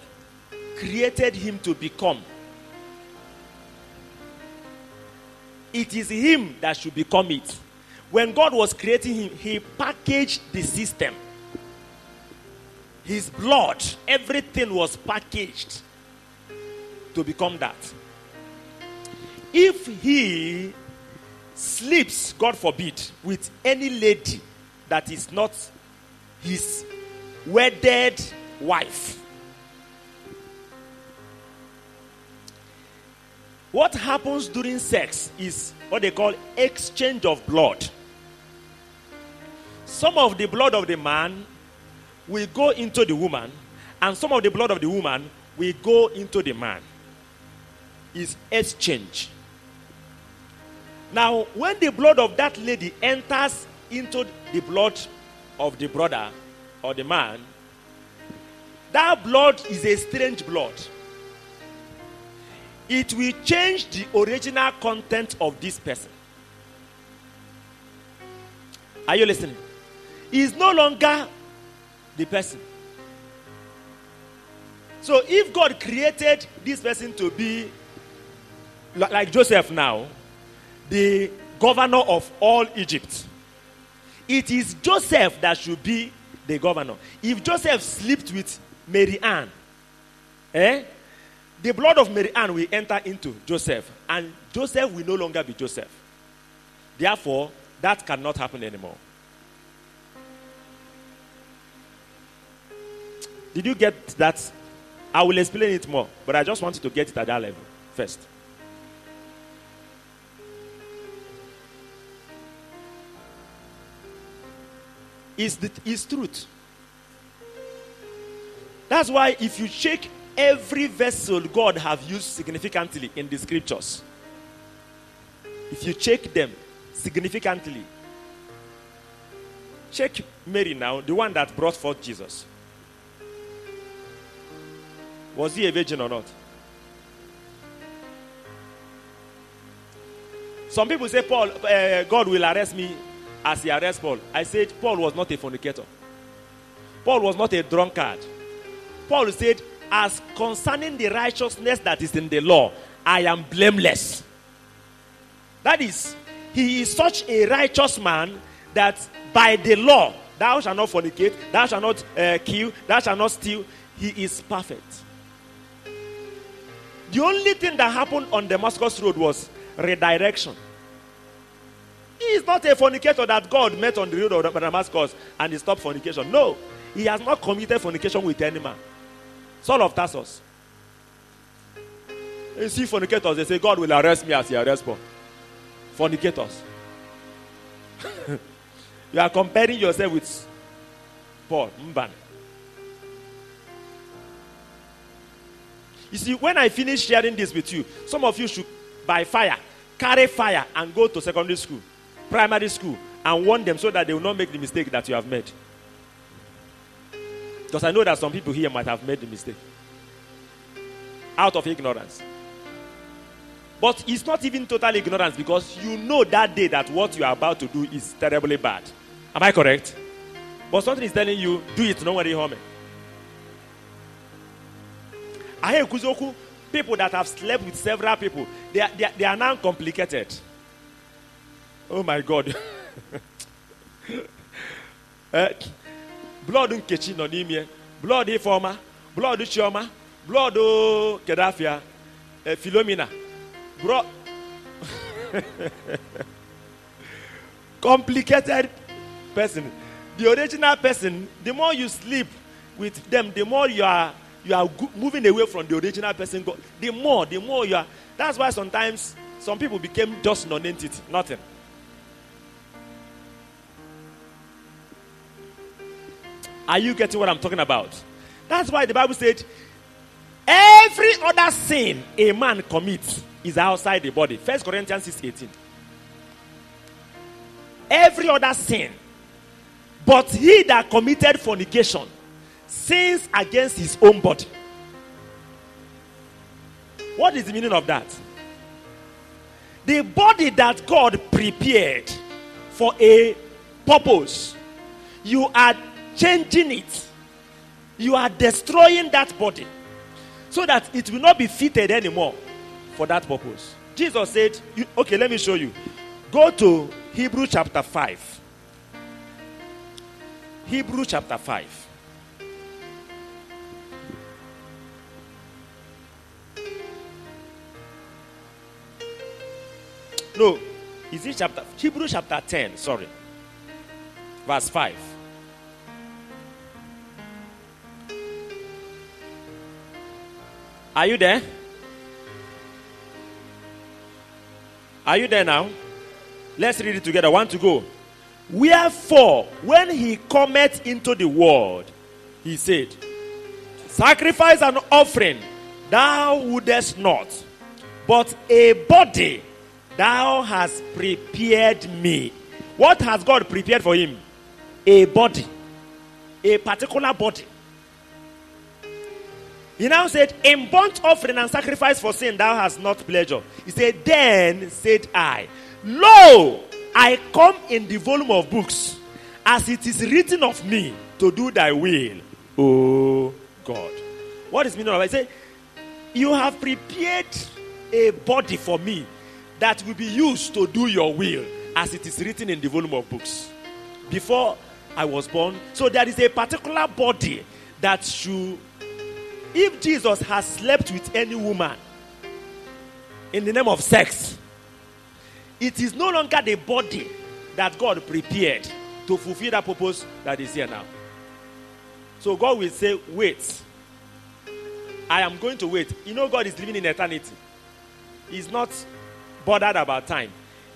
created him to become, it is him that should become it. When God was creating him, he packaged the system. His blood, everything was packaged to become that. If he sleeps, God forbid, with any lady that is not his wedded wife, what happens during sex is what they call exchange of blood. Some of the blood of the man will go into the woman, and some of the blood of the woman will go into the man is exchange. Now, when the blood of that lady enters into the blood of the brother or the man, that blood is a strange blood. It will change the original content of this person. Are you listening? Is no longer the person. So, if God created this person to be like Joseph now, the governor of all Egypt. It is Joseph that should be the governor. If Joseph slept with Mary Ann, eh, the blood of Mary Ann will enter into Joseph, and Joseph will no longer be Joseph. Therefore, that cannot happen anymore. Did you get that? I will explain it more, but I just wanted to get it at that level first. Is the is truth. That's why if you check every vessel God have used significantly in the scriptures, if you check them significantly, check Mary now, the one that brought forth Jesus. Was he a virgin or not? Some people say, Paul, uh, God will arrest me as he arrests Paul. I said, Paul was not a fornicator. Paul was not a drunkard. Paul said, As concerning the righteousness that is in the law, I am blameless. That is, he is such a righteous man that by the law, thou shalt not fornicate, thou shalt not uh, kill, thou shalt not steal. He is perfect. The only thing that happened on Damascus Road was redirection. He is not a fornicator that God met on the road of Damascus and he stopped fornication. No, he has not committed fornication with any man. Saul of Tarsus. You see fornicators, they say, God will arrest me as he arrests Paul. Fornicators. you are comparing yourself with Paul. Mban. You see, when I finish sharing this with you, some of you should, by fire, carry fire and go to secondary school, primary school, and warn them so that they will not make the mistake that you have made. Because I know that some people here might have made the mistake out of ignorance. But it's not even total ignorance because you know that day that what you are about to do is terribly bad. Am I correct? But something is telling you, do it, no worry, homie. I hear Kuzoku, people that have slept with several people, they are, they are, they are now complicated. Oh my God. uh, blood nkechi nọ n'ime blood in ifeọma blood in chioma blood kedafia uh, philomena bro complicated person. The original person the more you sleep with them the more you are you are moving away from the original person. The more the more you are. That's why sometimes some people became just non-entity nothing Are you getting what I'm talking about? That's why the Bible said every other sin a man commits is outside the body. First Corinthians 6 18. Every other sin. But he that committed fornication sins against his own body. What is the meaning of that? The body that God prepared for a purpose, you are changing it. You are destroying that body so that it will not be fitted anymore for that purpose. Jesus said, Okay, let me show you. Go to Hebrew chapter 5. Hebrew chapter 5. No, is it chapter Hebrew chapter 10, sorry. Verse 5. Are you there? Are you there now? Let's read it together. One to go. Wherefore, when he cometh into the world, he said, Sacrifice and offering thou wouldest not, but a body thou hast prepared me. What has God prepared for him? A body, a particular body. He now said, In burnt offering and sacrifice for sin, thou hast not pleasure. He said, Then said I, Lo, I come in the volume of books, as it is written of me to do thy will, O God. What is meaning of it? He said, You have prepared a body for me that will be used to do your will, as it is written in the volume of books. Before I was born, so there is a particular body that should if Jesus has slept with any woman in the name of sex, it is no longer the body that God prepared to fulfill that purpose that is here now. So God will say, Wait. I am going to wait. You know, God is living in eternity. He's not bothered about time.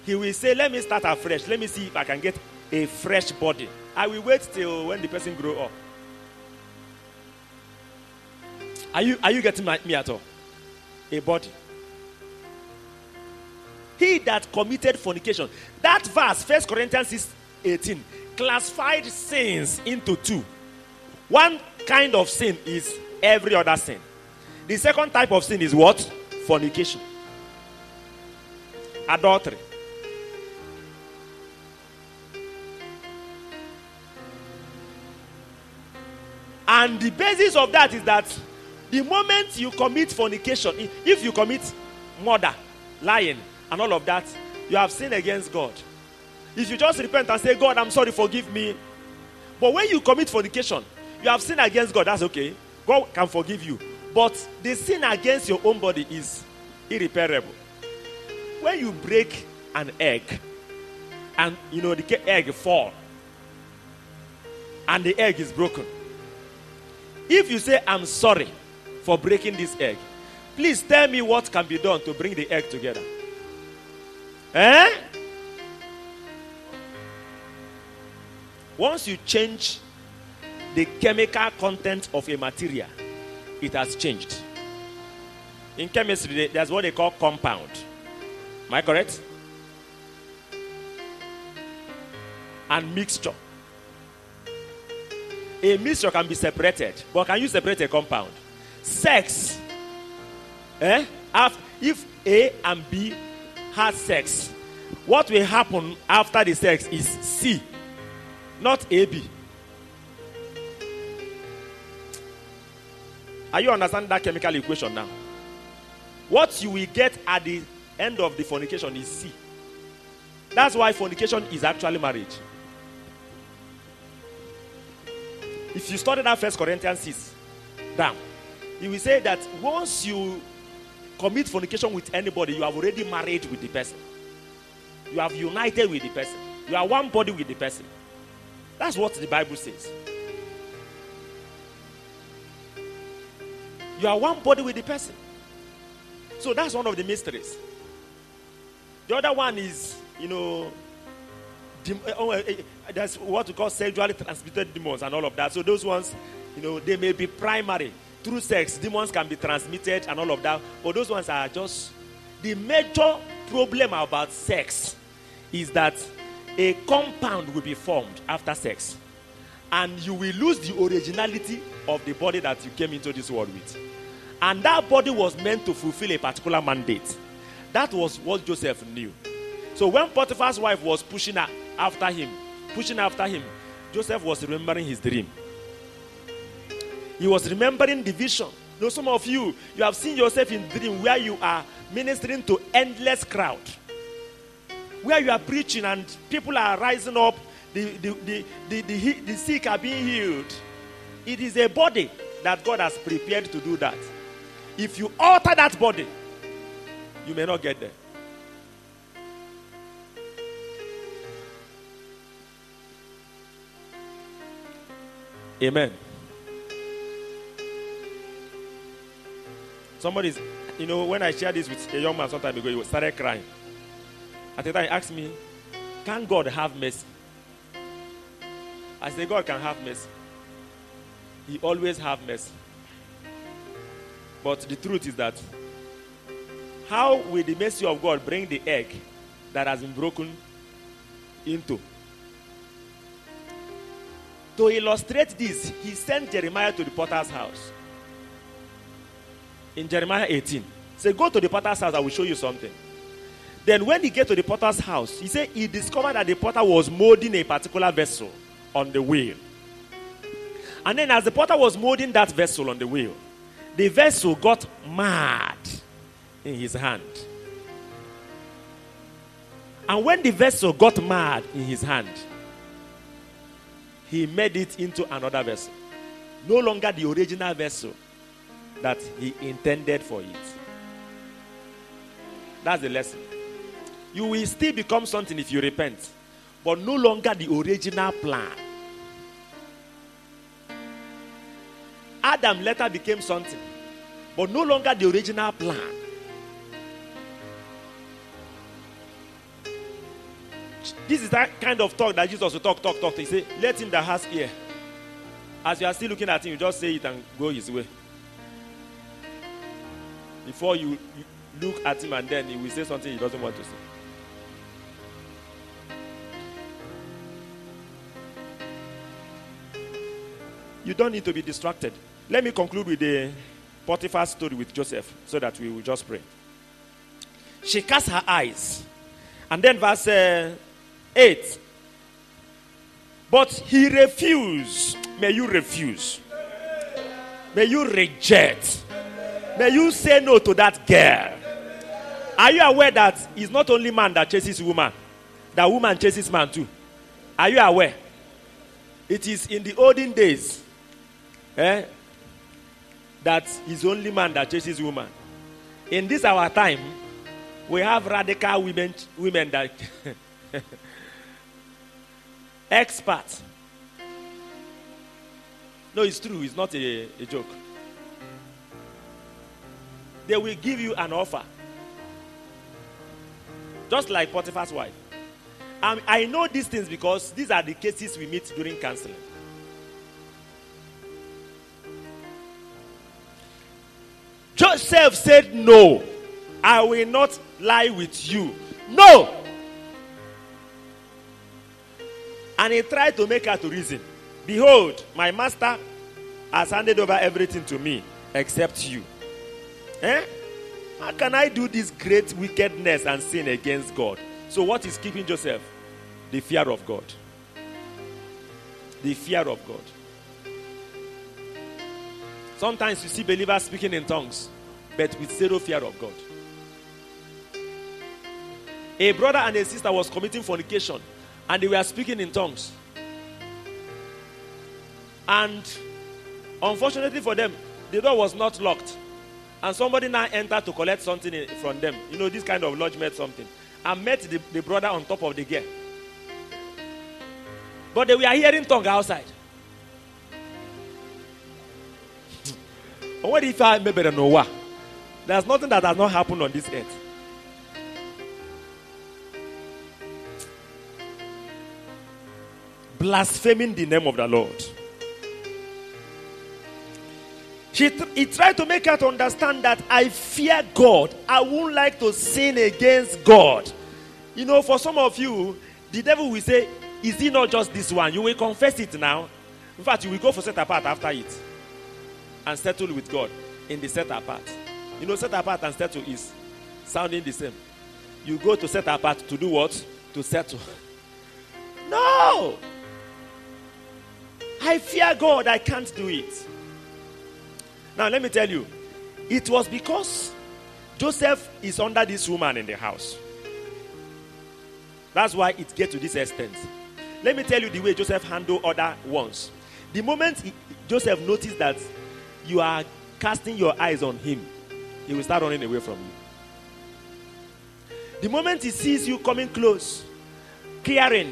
He will say, Let me start afresh. Let me see if I can get a fresh body. I will wait till when the person grow up. Are you, are you getting my, me at all? A body. He that committed fornication. That verse, First Corinthians 6 18, classified sins into two. One kind of sin is every other sin. The second type of sin is what? Fornication. Adultery. And the basis of that is that the moment you commit fornication, if you commit murder, lying, and all of that, you have sinned against God. If you just repent and say, God, I'm sorry, forgive me. But when you commit fornication, you have sinned against God, that's okay. God can forgive you. But the sin against your own body is irreparable. When you break an egg, and you know the egg fall, and the egg is broken. If you say, I'm sorry for breaking this egg, please tell me what can be done to bring the egg together. Eh? Once you change the chemical content of a material, it has changed. In chemistry, there's what they call compound. Am I correct? And mixture. A mixture can be separated, but can you separate a compound? Sex. Eh? If A and B had sex, what will happen after the sex is C, not AB. Are you understanding that chemical equation now? What you will get at the end of the fornication is C. That's why fornication is actually marriage. If you study that First Corinthians 6 down, you will say that once you commit fornication with anybody, you have already married with the person. You have united with the person. You are one body with the person. That's what the Bible says. You are one body with the person. So that's one of the mysteries. The other one is, you know, oh, eh, eh, that's what we call sexually transmitted demons and all of that. So those ones, you know, they may be primary. Through sex, demons can be transmitted and all of that. But those ones are just the major problem about sex is that a compound will be formed after sex. And you will lose the originality of the body that you came into this world with. And that body was meant to fulfill a particular mandate. That was what Joseph knew. So when Potiphar's wife was pushing after him, pushing after him, Joseph was remembering his dream. He was remembering the vision. You know, some of you, you have seen yourself in dream where you are ministering to endless crowd. Where you are preaching and people are rising up, the, the, the, the, the, the sick are being healed. It is a body that God has prepared to do that. If you alter that body, you may not get there. Amen. Somebody's, you know, when I shared this with a young man some time ago, he started crying. At the time, he asked me, Can God have mercy? I said, God can have mercy. He always have mercy. But the truth is that how will the mercy of God bring the egg that has been broken into? To illustrate this, he sent Jeremiah to the potter's house. In Jeremiah 18, say, Go to the potter's house, I will show you something. Then, when he get to the potter's house, he said he discovered that the potter was molding a particular vessel on the wheel. And then, as the potter was molding that vessel on the wheel, the vessel got mad in his hand. And when the vessel got mad in his hand, he made it into another vessel. No longer the original vessel. That he intended for it. That's the lesson. You will still become something if you repent, but no longer the original plan. Adam later became something, but no longer the original plan. This is that kind of talk that Jesus will talk, talk, talk. He say, "Let him that has ear." As you are still looking at him, you just say it and go his way. Before you, you look at him and then he will say something he doesn't want to say. You don't need to be distracted. Let me conclude with the Potiphar story with Joseph so that we will just pray. She cast her eyes. And then verse uh, 8. But he refused. May you refuse. May you reject. May you say no to that girl. Are you aware that it's not only man that chases woman, that woman chases man too? Are you aware? It is in the olden days eh, that it's only man that chases woman. In this our time, we have radical women, women that experts. No, it's true. It's not a, a joke. They will give you an offer. Just like Potiphar's wife. I know these things because these are the cases we meet during counseling. Joseph said, No, I will not lie with you. No. And he tried to make her to reason. Behold, my master has handed over everything to me except you. Eh? How can I do this great wickedness and sin against God? So, what is keeping Joseph? The fear of God. The fear of God. Sometimes you see believers speaking in tongues, but with zero fear of God. A brother and a sister was committing fornication, and they were speaking in tongues. And unfortunately for them, the door was not locked. And somebody now entered to collect something from them. You know, this kind of lodge met something. I met the, the brother on top of the gear. But they were hearing tongue outside. Hmm. what if I maybe don't know what? There's nothing that has not happened on this earth. Blaspheming the name of the Lord. She he tried to make her to understand that I fear God. I won't like to sin against God. You know, for some of you, the devil will say, Is it not just this one? You will confess it now. In fact, you will go for set apart after it and settle with God in the set apart. You know, set apart and settle is sounding the same. You go to set apart to do what? To settle. No! I fear God, I can't do it. Now, let me tell you, it was because Joseph is under this woman in the house. That's why it gets to this extent. Let me tell you the way Joseph handled other ones. The moment he, Joseph noticed that you are casting your eyes on him, he will start running away from you. The moment he sees you coming close, clearing,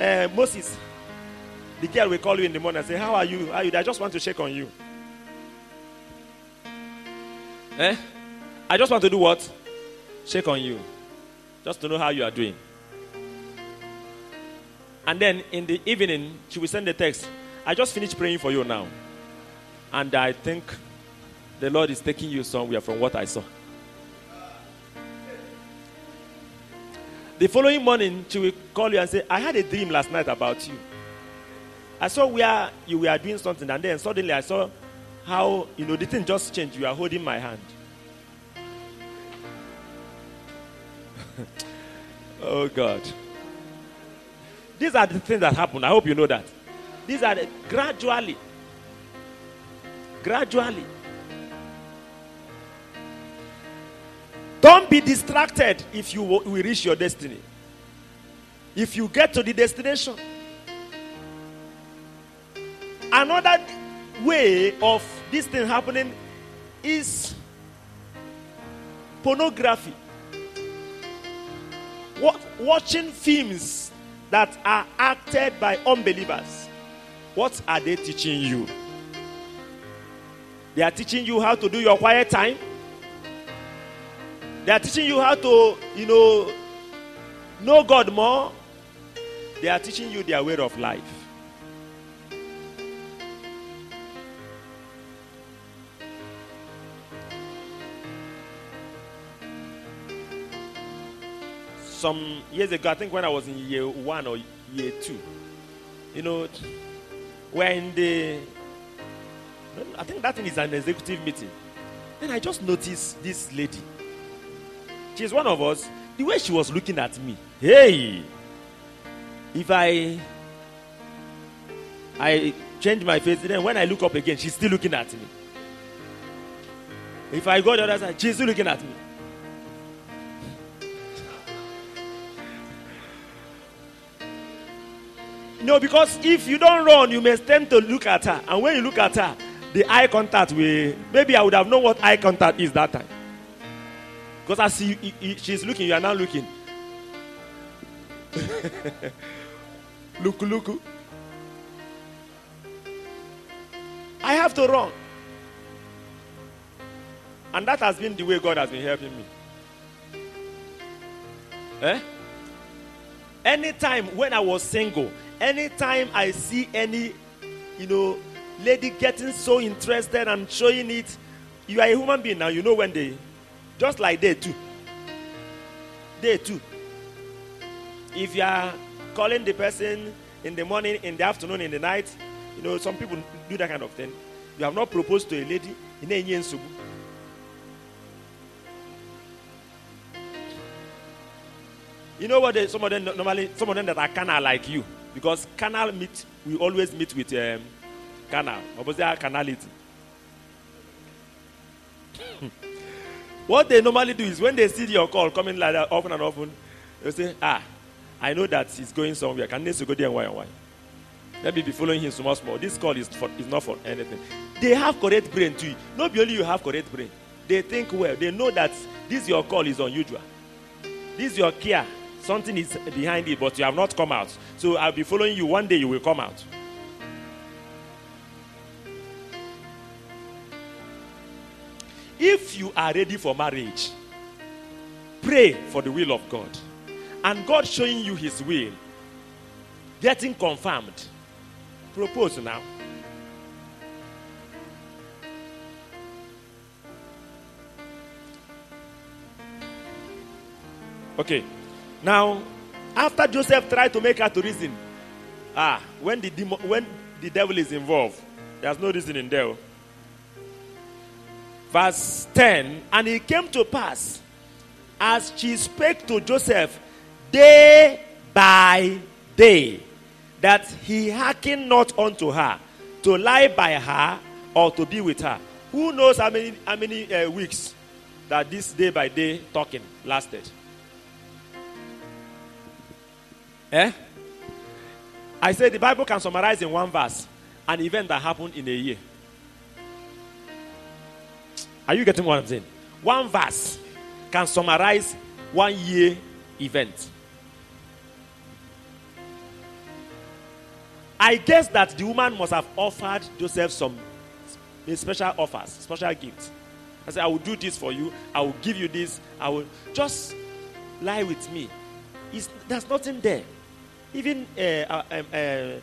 uh, Moses, the girl will call you in the morning and say, How are you? How are you? I just want to shake on you. Eh? I just want to do what? Check on you. Just to know how you are doing. And then in the evening, she will send the text. I just finished praying for you now. And I think the Lord is taking you somewhere from what I saw. The following morning, she will call you and say, I had a dream last night about you. I saw where you were doing something, and then suddenly I saw how, you know, the thing just changed. You are holding my hand. oh, God. These are the things that happen. I hope you know that. These are the, gradually. Gradually. Don't be distracted if you will reach your destiny. If you get to the destination, another way of this thing happening is pornography. Wa- watching films that are acted by unbelievers. What are they teaching you? They are teaching you how to do your quiet time. They are teaching you how to, you know, know God more. They are teaching you their way of life. Some years ago, I think when I was in year one or year two, you know, we're in the, I think that thing is an executive meeting. Then I just noticed this lady. She's one of us. The way she was looking at me, hey, if I I change my face, then when I look up again, she's still looking at me. If I go the other side, she's still looking at me. No, because if you don't run, you may tend to look at her. And when you look at her, the eye contact will. Maybe I would have known what eye contact is that time. Because as you, you- you- she's looking, you are now looking. look, look. I have to run. And that has been the way God has been helping me. Eh? Anytime when I was single, anytime I see any, you know, lady getting so interested and showing it, you are a human being now. You know when they, just like they too. They too. If you are calling the person in the morning, in the afternoon, in the night, you know, some people do that kind of thing. You have not proposed to a lady in a nsogbu. You know what? They, some of them normally, some of them that are canal like you, because canal meet, we always meet with um, canal. Opposite canality? what they normally do is when they see your call coming like that often and often, they say, "Ah, I know that he's going somewhere. Can to go there and why and why? Let me be following him small small. This call is for, is not for anything. They have correct brain too. Not only you have correct brain. They think well. They know that this your call is unusual. This your care. Something is behind it, but you have not come out. So I'll be following you. One day you will come out. If you are ready for marriage, pray for the will of God. And God showing you his will, getting confirmed. Propose now. Okay. Now, after Joseph tried to make her to reason, ah, when the when the devil is involved, there's no reason in there. Verse 10 And it came to pass as she spake to Joseph day by day that he hearkened not unto her to lie by her or to be with her. Who knows how many, how many uh, weeks that this day by day talking lasted? Eh? I said the Bible can summarize in one verse an event that happened in a year. Are you getting what I'm saying? One verse can summarize one year event. I guess that the woman must have offered Joseph some special offers, special gifts. I said, I will do this for you. I will give you this. I will just lie with me. It's, there's nothing there. Even uh, uh, um, uh,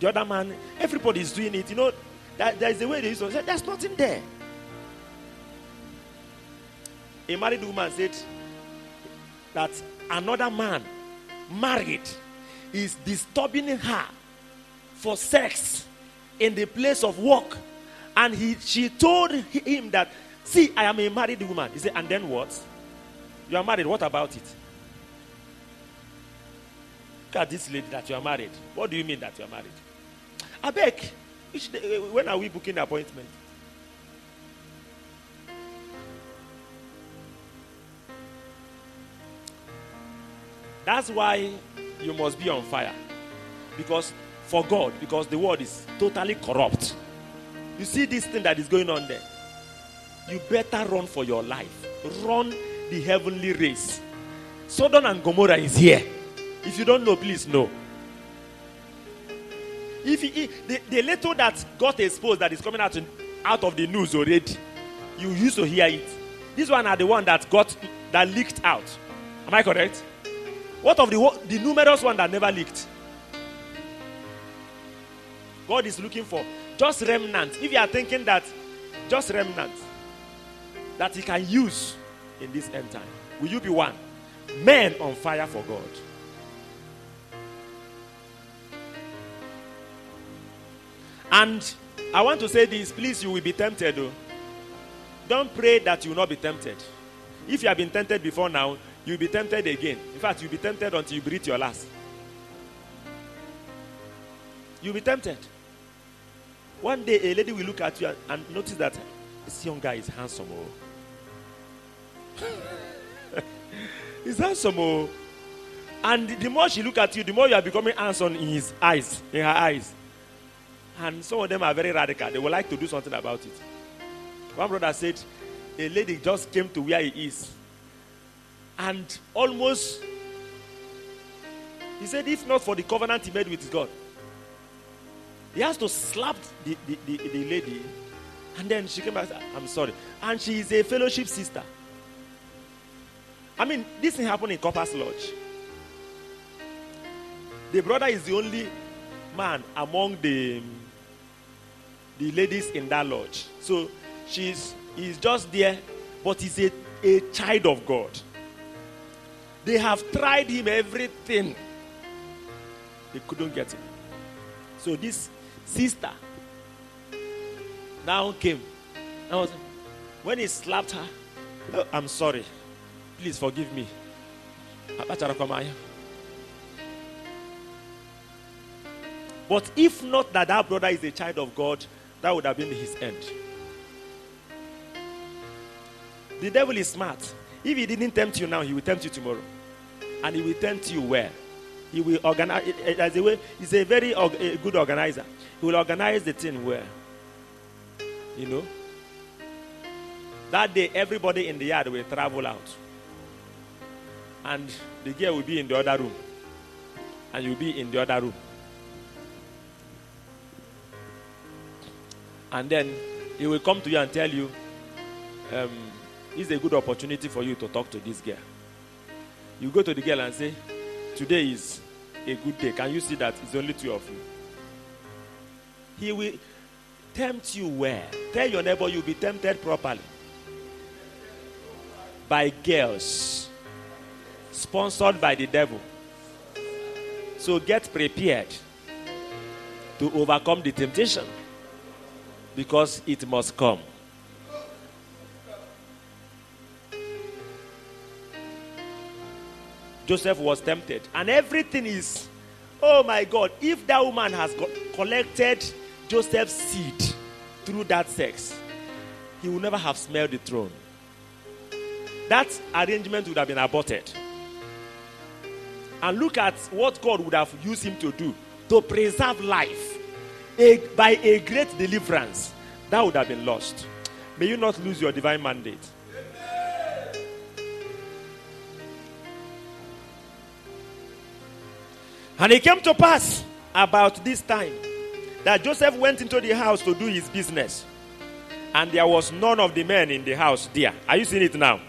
the other man, everybody is doing it. You know, that, there is a way they use to say, There's nothing there. A married woman said that another man, married, is disturbing her for sex in the place of work. And he, she told him that, See, I am a married woman. He said, And then what? You are married. What about it? At this lady that you are married. What do you mean that you are married? I beg. Day, eh, when are we booking appointment? That's why you must be on fire. Because for God, because the world is totally corrupt. You see this thing that is going on there. you better run for your life. Run the heavenly race. Sodom and Gomorrah is here. If you don't know, please know. If he, the, the little that got exposed that is coming out, in, out of the news already, you used to hear it. This one are the one that got that leaked out. Am I correct? What of the the numerous one that never leaked? God is looking for just remnants. If you are thinking that just remnants that He can use in this end time, will you be one? Men on fire for God. And I want to say this, please, you will be tempted. Though. Don't pray that you will not be tempted. If you have been tempted before now, you'll be tempted again. In fact, you'll be tempted until you breathe your last. You'll be tempted. One day, a lady will look at you and, and notice that this young guy is handsome. Oh. he's handsome. Oh. And the more she look at you, the more you are becoming handsome in his eyes, in her eyes. And some of them are very radical. They would like to do something about it. One brother said, a lady just came to where he is. And almost, he said, if not for the covenant he made with God, he has to slap the, the, the, the lady. And then she came back I'm sorry. And she is a fellowship sister. I mean, this thing happened in Corpers Lodge. The brother is the only man among the the ladies in that lodge. So she's he's just there, but he's a, a child of God. They have tried him everything. They couldn't get him. So this sister now came. Was, when he slapped her, oh, I'm sorry. Please forgive me. But if not that that brother is a child of God, that would have been his end. The devil is smart. If he didn't tempt you now, he will tempt you tomorrow. And he will tempt you where? He will organize, as a way, he's a very a good organizer. He will organize the thing where? You know? That day, everybody in the yard will travel out. And the girl will be in the other room. And you'll be in the other room. And then he will come to you and tell you, um, it's a good opportunity for you to talk to this girl. You go to the girl and say, Today is a good day. Can you see that it's only two of you? He will tempt you where? Tell your neighbor you'll be tempted properly. By girls. Sponsored by the devil. So get prepared to overcome the temptation because it must come. Joseph was tempted, and everything is, oh my God, if that woman has got, collected Joseph's seed through that sex, he would never have smelled the throne. That arrangement would have been aborted. And look at what God would have used him to do to preserve life a, by a great deliverance. That would have been lost. May you not lose your divine mandate. And it came to pass about this time that Joseph went into the house to do his business. And there was none of the men in the house there. Are you seeing it now?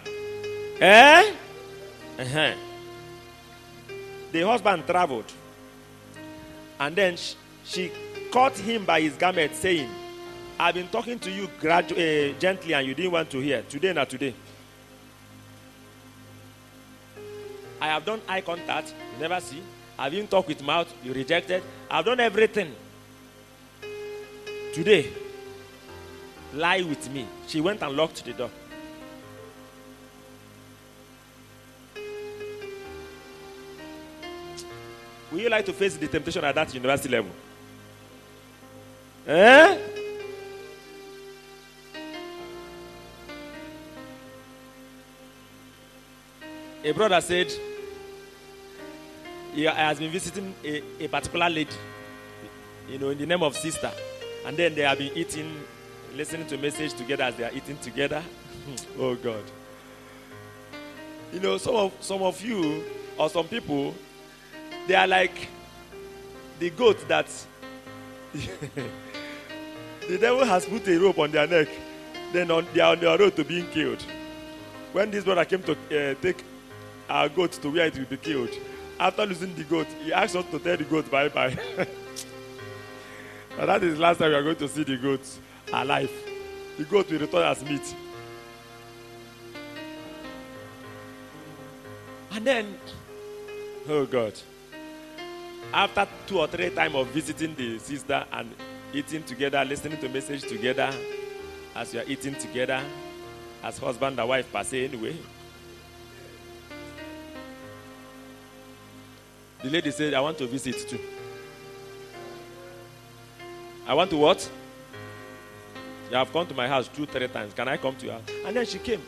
Eh? Uh-huh. The husband traveled. And then she, she caught him by his garment, saying, I've been talking to you gradu- uh, gently and you didn't want to hear. Today, not today. I have done eye contact, you never see. I've even talked with mouth, you rejected. I've done everything. Today, lie with me. She went and locked the door. Would you like to face the temptation at that university level? Eh? A brother said he has been visiting a, a particular lady, you know, in the name of sister, and then they have been eating listening to message together as they are eating together. oh God. You know, some of some of you or some people, they are like the goat that the devil has put a rope on their neck. Then on, they are on their road to being killed. When this brother came to uh, take our goat to where it will be killed, after losing the goat, he asked us to tell the goat bye bye. that is the last time we are going to see the goat alive. The goat will return as meat. And then, oh God, after two or three times of visiting the sister and eating together, listening to message together, as you are eating together, as husband and wife per se anyway. The lady said, I want to visit too. I want to what? You have come to my house two, three times. Can I come to your house? And then she came.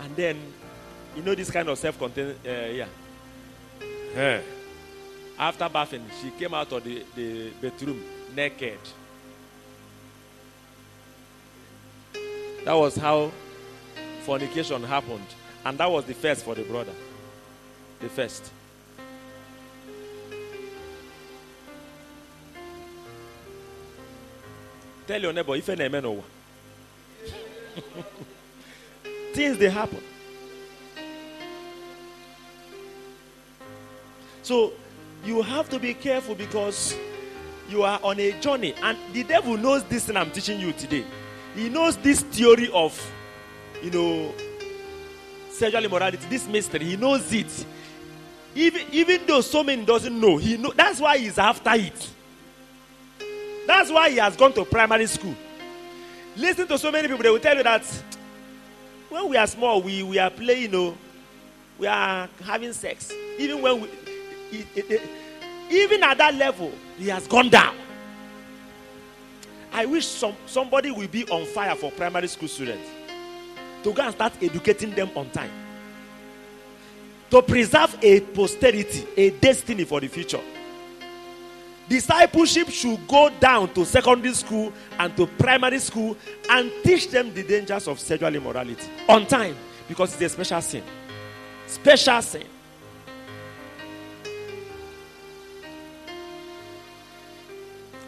And then, you know, this kind of self contained, uh, yeah. Eh. After bathing, she came out of the, the bedroom naked. That was how fornication happened. And that was the first for the brother. The first. Tell your neighbor, if any man Things they happen. So you have to be careful because you are on a journey, and the devil knows this thing I'm teaching you today. He knows this theory of, you know, sexual immorality, this mystery. He knows it. Even, even though so many doesn't know, he know that's why he's after it. That's why he has gone to primary school. Listen to so many people, they will tell you that when we are small, we, we are playing, you know, we are having sex. Even when we, it, it, it, even at that level, he has gone down. I wish some, somebody will be on fire for primary school students to go and start educating them on time. To preserve a posterity, a destiny for the future. Discipleship should go down to secondary school and to primary school and teach them the dangers of sexual immorality on time because it's a special sin. Special sin.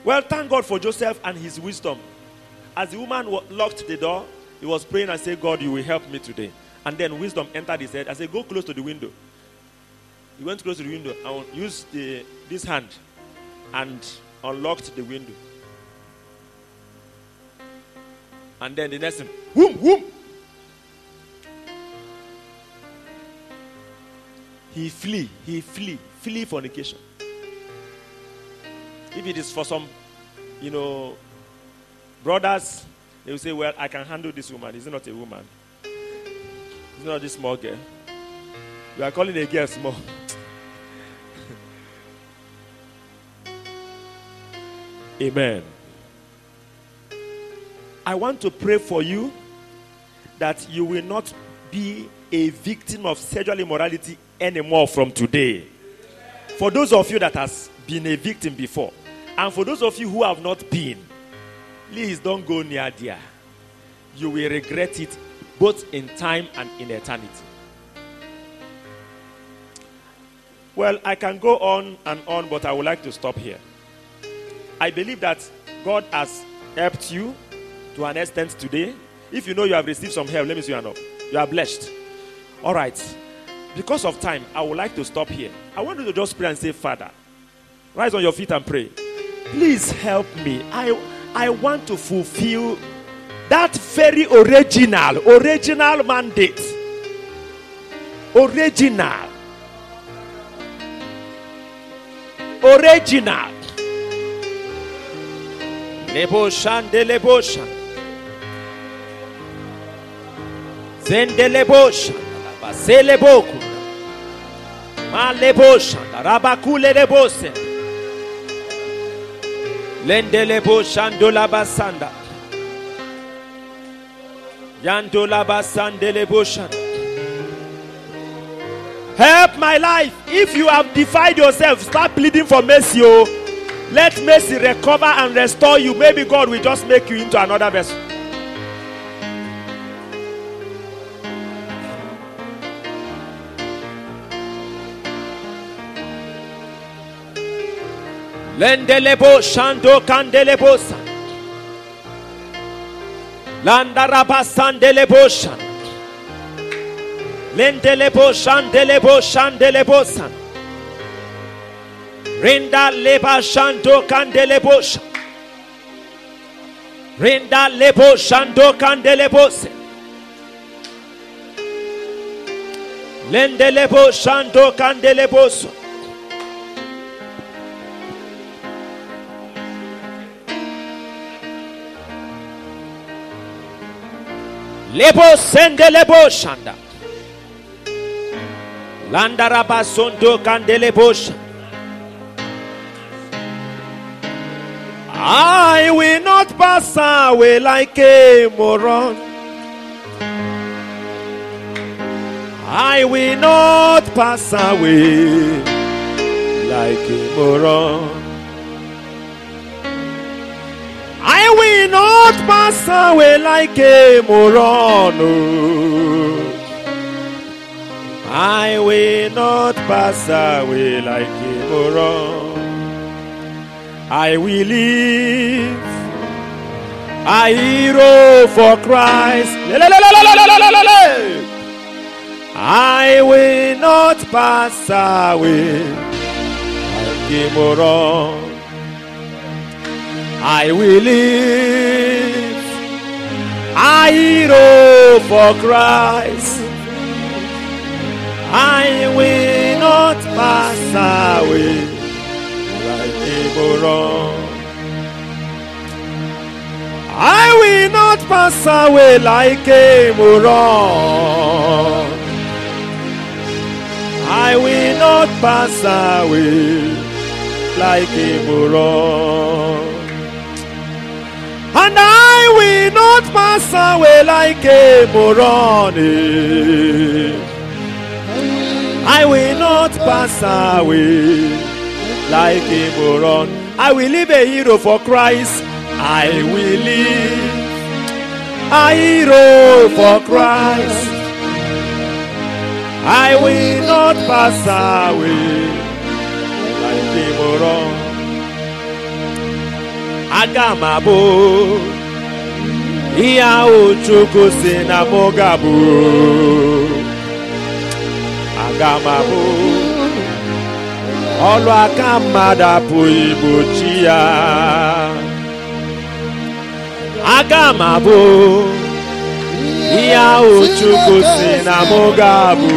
Well, thank God for Joseph and his wisdom. As the woman locked the door, he was praying and said, God, you will help me today. And then wisdom entered his head. I said, Go close to the window. He went close to the window and used the, this hand and unlocked the window. And then the next thing, whoom, whoom. He flee, he flee, flee fornication. If it is for some, you know, brothers, they will say, Well, I can handle this woman. Is not a woman? It's not this small girl. We are calling a girl small. Amen. I want to pray for you that you will not be a victim of sexual immorality anymore from today. For those of you that has been a victim before, and for those of you who have not been, please don't go near there. You will regret it both in time and in eternity. Well, I can go on and on, but I would like to stop here. I believe that God has helped you to an extent today. If you know you have received some help, let me see your hand You are blessed. All right. Because of time, I would like to stop here. I want you to just pray and say, Father, rise on your feet and pray. Please help me. I, I want to fulfill that very original, original mandate. Original. Original. Leboshan de leboshan. Zende leboshan. Basele boku. Lendelebo shandola basanda. Yandola basandelebo. Help my life. If you have defied yourself, start pleading for mercy. Oh. Let mercy recover and restore you. Maybe God will just make you into another vessel. Lendelebo shando kandelebosa. Landaraba sandelebosa. Lendelebo shandelebo shandelebosa. Renda leba shando kandelebosa. Renda lebo shando kandelebose. Lendelebo shando kandelebosa. Lebo sende lebo shanda. Landaraba sondo kandelebo shanda. I will not pass away like a moron. I will not pass away like a moron. I will not pass away like a moron. Oh. I will not pass away like a moron. I will live. a hero for Christ. I will not pass away like a moron. I will live I hero for Christ. I will not pass away like a moron. I will not pass away like a. I will not pass away like a moron. And I will not pass away like a moron. I will not pass away like a moron. I will live a hero for Christ. I will live a hero for Christ. I will not pass away Aga m abụ ihe ahụ Chukwu si na mụ ga-abụ. Aga m abụ ọlụ aka mmadụ apụghị igbochi ya. Aga m abụ si na mụ ga-abụ.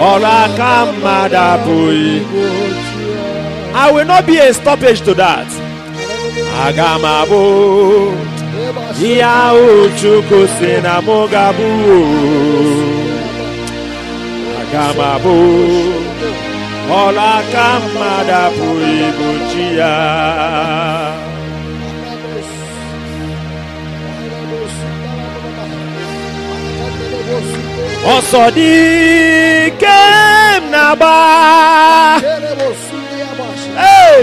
Ola kamada bui. I will not be a stoppage to that. Agamabo. Yahoo Chukosena Mogabu. Agamabo. Ola kamada bui buchia. Osodikem naba. Hey.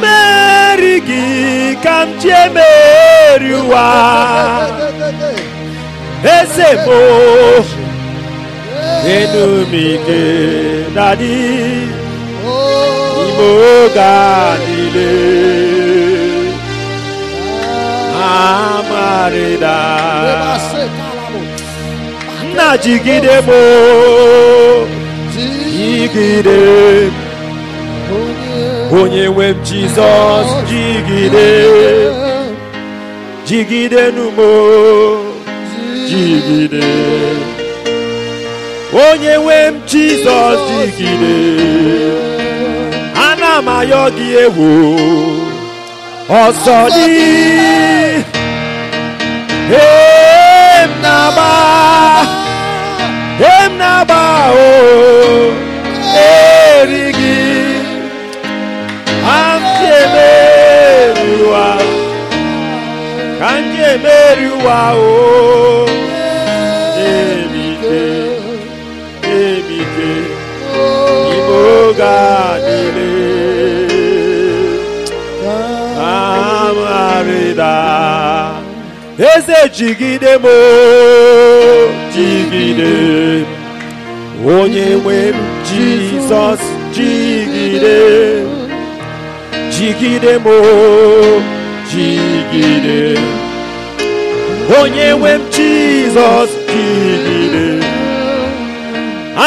Meri gi kamtie meriwa. Ezebo. Enu mike dadi. Imoga dile. Amarida. Amarida. Nna jigide m o, jigide onye nwe m jizọs jigide jigide numo jigide onye nwe m jizọs jigide ana m ayọ gị ewo ọsọ dị na-agba Nabaô erigui Angemerua Angemerua o Emite Emite Imogadile Amarida Eze jigide mo jigide onye nwe m jizọs jigide. Jigide m jigide. Onye nwe m jizọs jigide.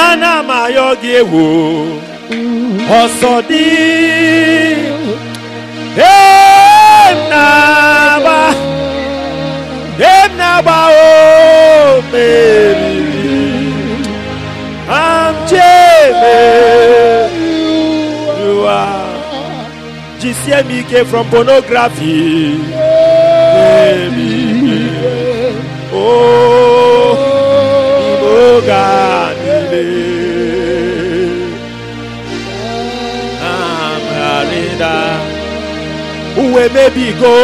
Ana m ayọ gị ewo ọsọ dị em na-agba em na-agba o oh, meriri amchemeriwa jisie m ike from pornography Baby. Oh, Iboga niile. Amarịda. Uwe mebigo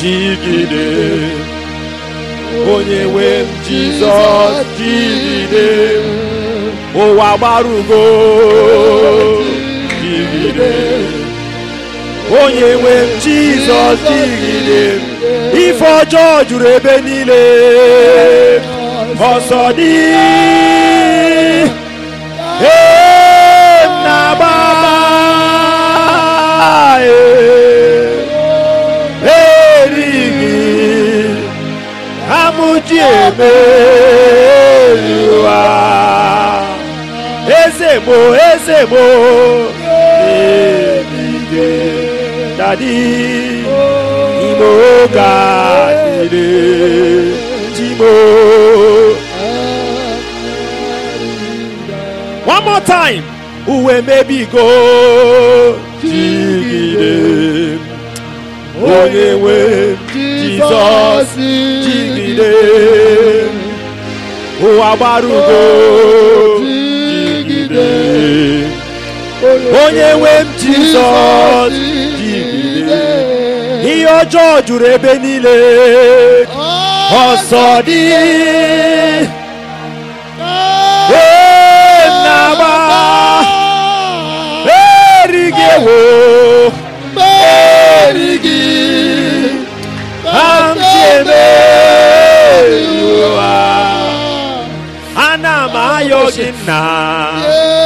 jigide. Onye nwe m Jizọs jigide. Ụwa gbarugo jigide. onye nwe m jizọs dịgide ife ọjọọ juru ebe niile ọsọ dị Ee, na-agba erighị amụji emeriwa eze mo eze mo dadi. Imo ga dịrị timo one more time. Uwe mebigo jigide. Onye nwe jizọs jigide. Jigide onye nwe m jizọs jigide ihe ọjọọ juru ebe niile. Ọsọ dị. Ee, na-agba erighị ewo ana m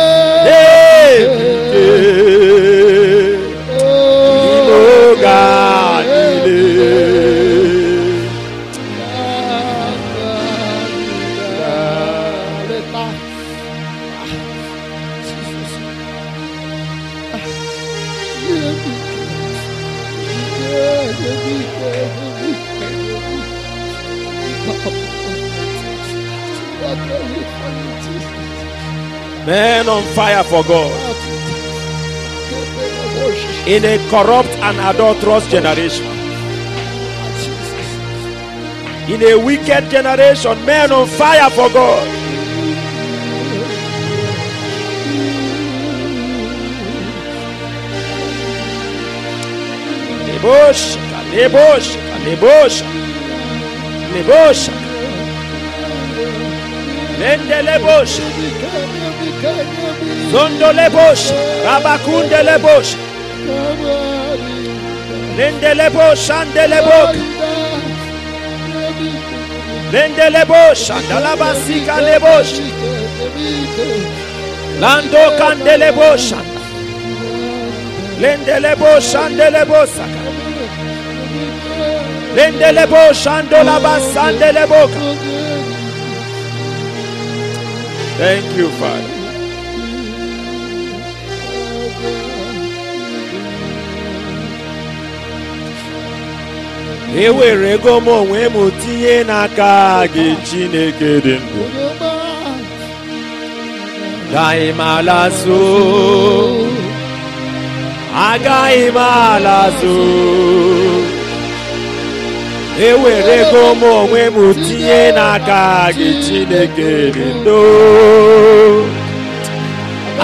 fire for God in a corrupt and adulterous generation. In a wicked generation, men on fire for God. Lebosha, lebosha, lende lebosha, zondo lebosha, rabakunde lebosha, lende lebosha, ande lebosha. Lende lebosha, dalabasika lebosha, lando kande lebosha, lende lebosha, ande lebosha, lende lebosha, ando labasande leboka. Thank you, Father. Ewerego m onwe m tinye n'aka gị chineke dị ndụ. Agaghị m alazo agaghị m alazo ewerego m onwe m tinye n'aka gị chineke dị ndụ.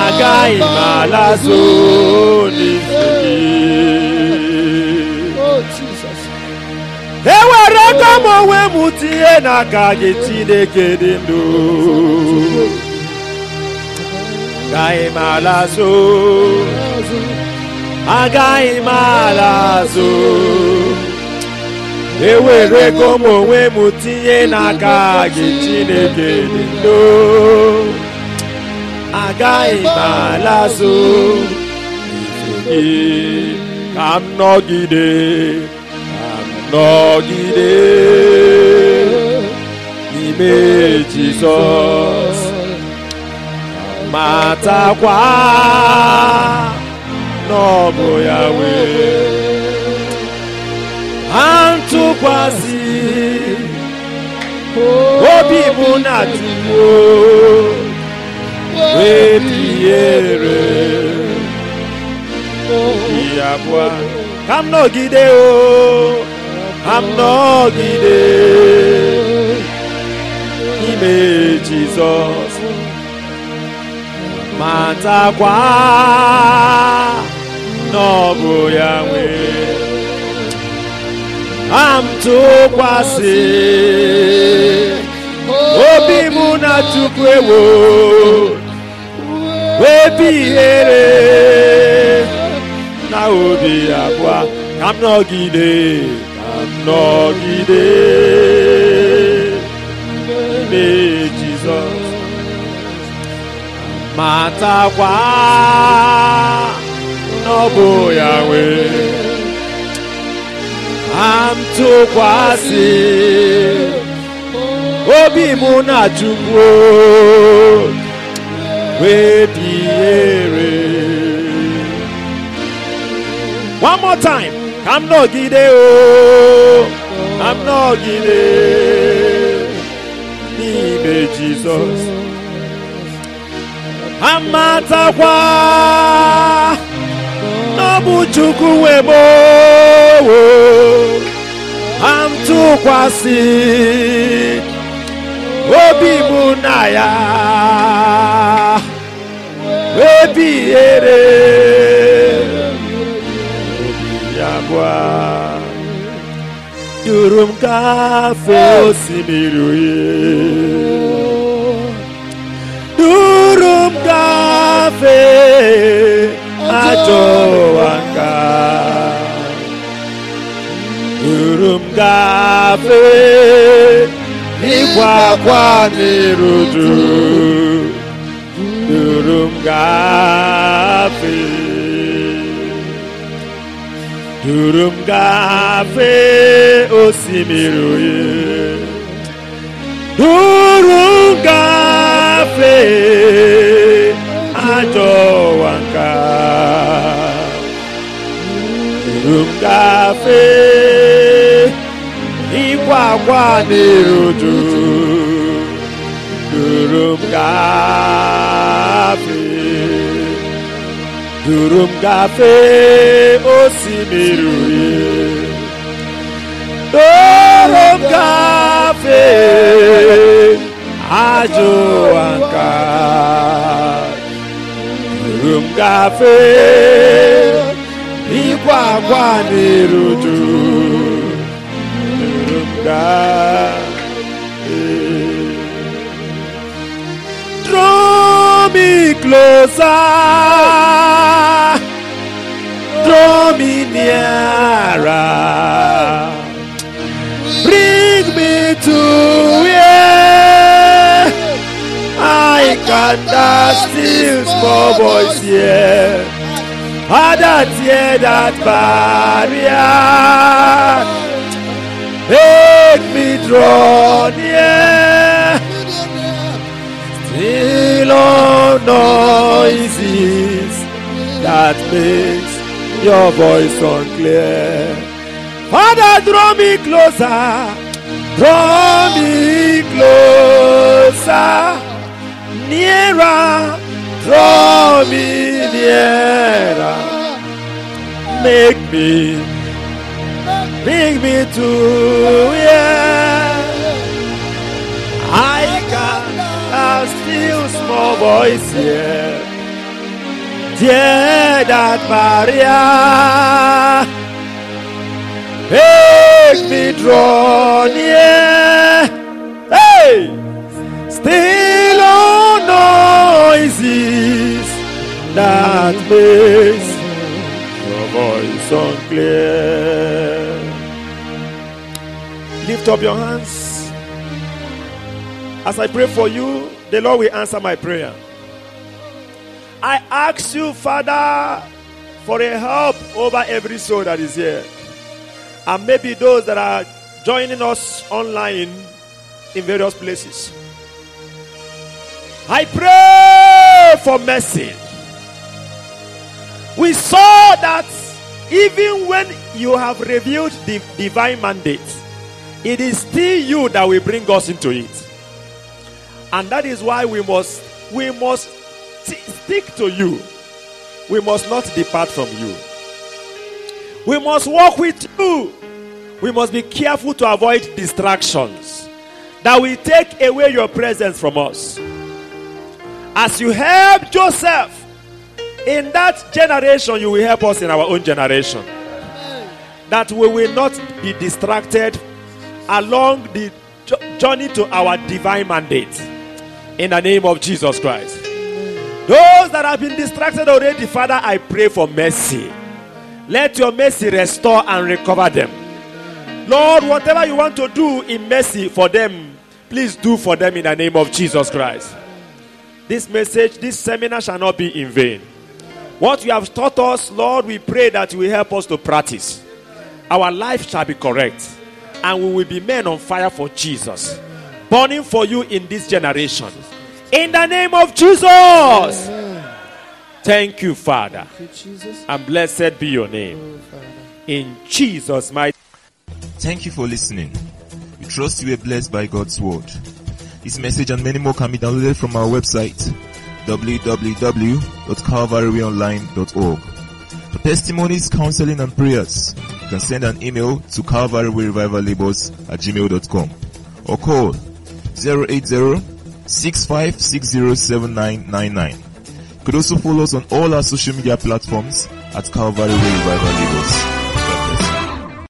Agaghị m gị ewere aka m onwe m tinye n'aka gị chineke dị ndụ agaghị m alazụ agaghị m alazụ ewere ego m onwe m tinye n'aka gị chineke dị ndụ agaghị m ala alazụ ka m nọgide nọgide n'ime jizọs matakwa n'ọbụ ya wee ha ntụkwasị obi bụ na chukwu wee biere ka m ka m nọgide n'ime jizọs matakwa n'ọbụ ya nwee ka m tụkwasị obi mụ na chukwu ewo wee bihere na obi abụọ ka m nọgide m nọgide n'ime jizọs matakwa n'ọbụ ya nwee ka m obi mụ na chukwu wee one more time ka m nọgide o oh. ka m nọgide n'ime jizọs amatakwa n'ọbụ chukwu wee gbowo ka m tụkwasị obi mụ na ya wee duru m gafee osimiri uhie duru m gafee ajọ ụwa nka duru m gafee ịkwa akwa duru m gafee osimiri. Uhie duru m gafee ajọ ụwa nka duru m n'iruju duru m duru m gafee osimiri uhie duru m ajọ ụwa nka duru m gafee duru m gafee closer draw me nearer bring me to where I can that still small voice hear. Father, tear that barrier. Make me draw near. Noises that makes your voice unclear. Father, draw me closer. Draw me closer. Nearer. Draw me nearer. Make me. Bring me to where voice here. Tear that barrier. Make me draw near. Hey! Still all noises that makes your is unclear. Lift up your hands. As I pray for you, the Lord will answer my prayer. I ask you, Father, for a help over every soul that is here. And maybe those that are joining us online in various places. I pray for mercy. We saw that even when you have revealed the divine mandate, it is still you that will bring us into it. And that is why we must we must stick to you. We must not depart from you. We must walk with you. We must be careful to avoid distractions that will take away your presence from us. As you help Joseph in that generation, you will help us in our own generation. That we will not be distracted along the journey to our divine mandate. In the name of Jesus Christ. Those that have been distracted already, Father, I pray for mercy. Let your mercy restore and recover them. Lord, whatever you want to do in mercy for them, please do for them in the name of Jesus Christ. This message, this seminar shall not be in vain. What you have taught us, Lord, we pray that you will help us to practice. Our life shall be correct, and we will be men on fire for Jesus, burning for you in this generation. In the name of Jesus. Thank you, Father. And blessed be your name. In Jesus' mighty Thank you for listening. We trust you were blessed by God's word. This message and many more can be downloaded from our website www.calvaryonline.org. For testimonies, counseling, and prayers, you can send an email to calvaryrevivallabels at gmail.com or call 080 65607999. You could also follow us on all our social media platforms at Calvary Way Revival Labels.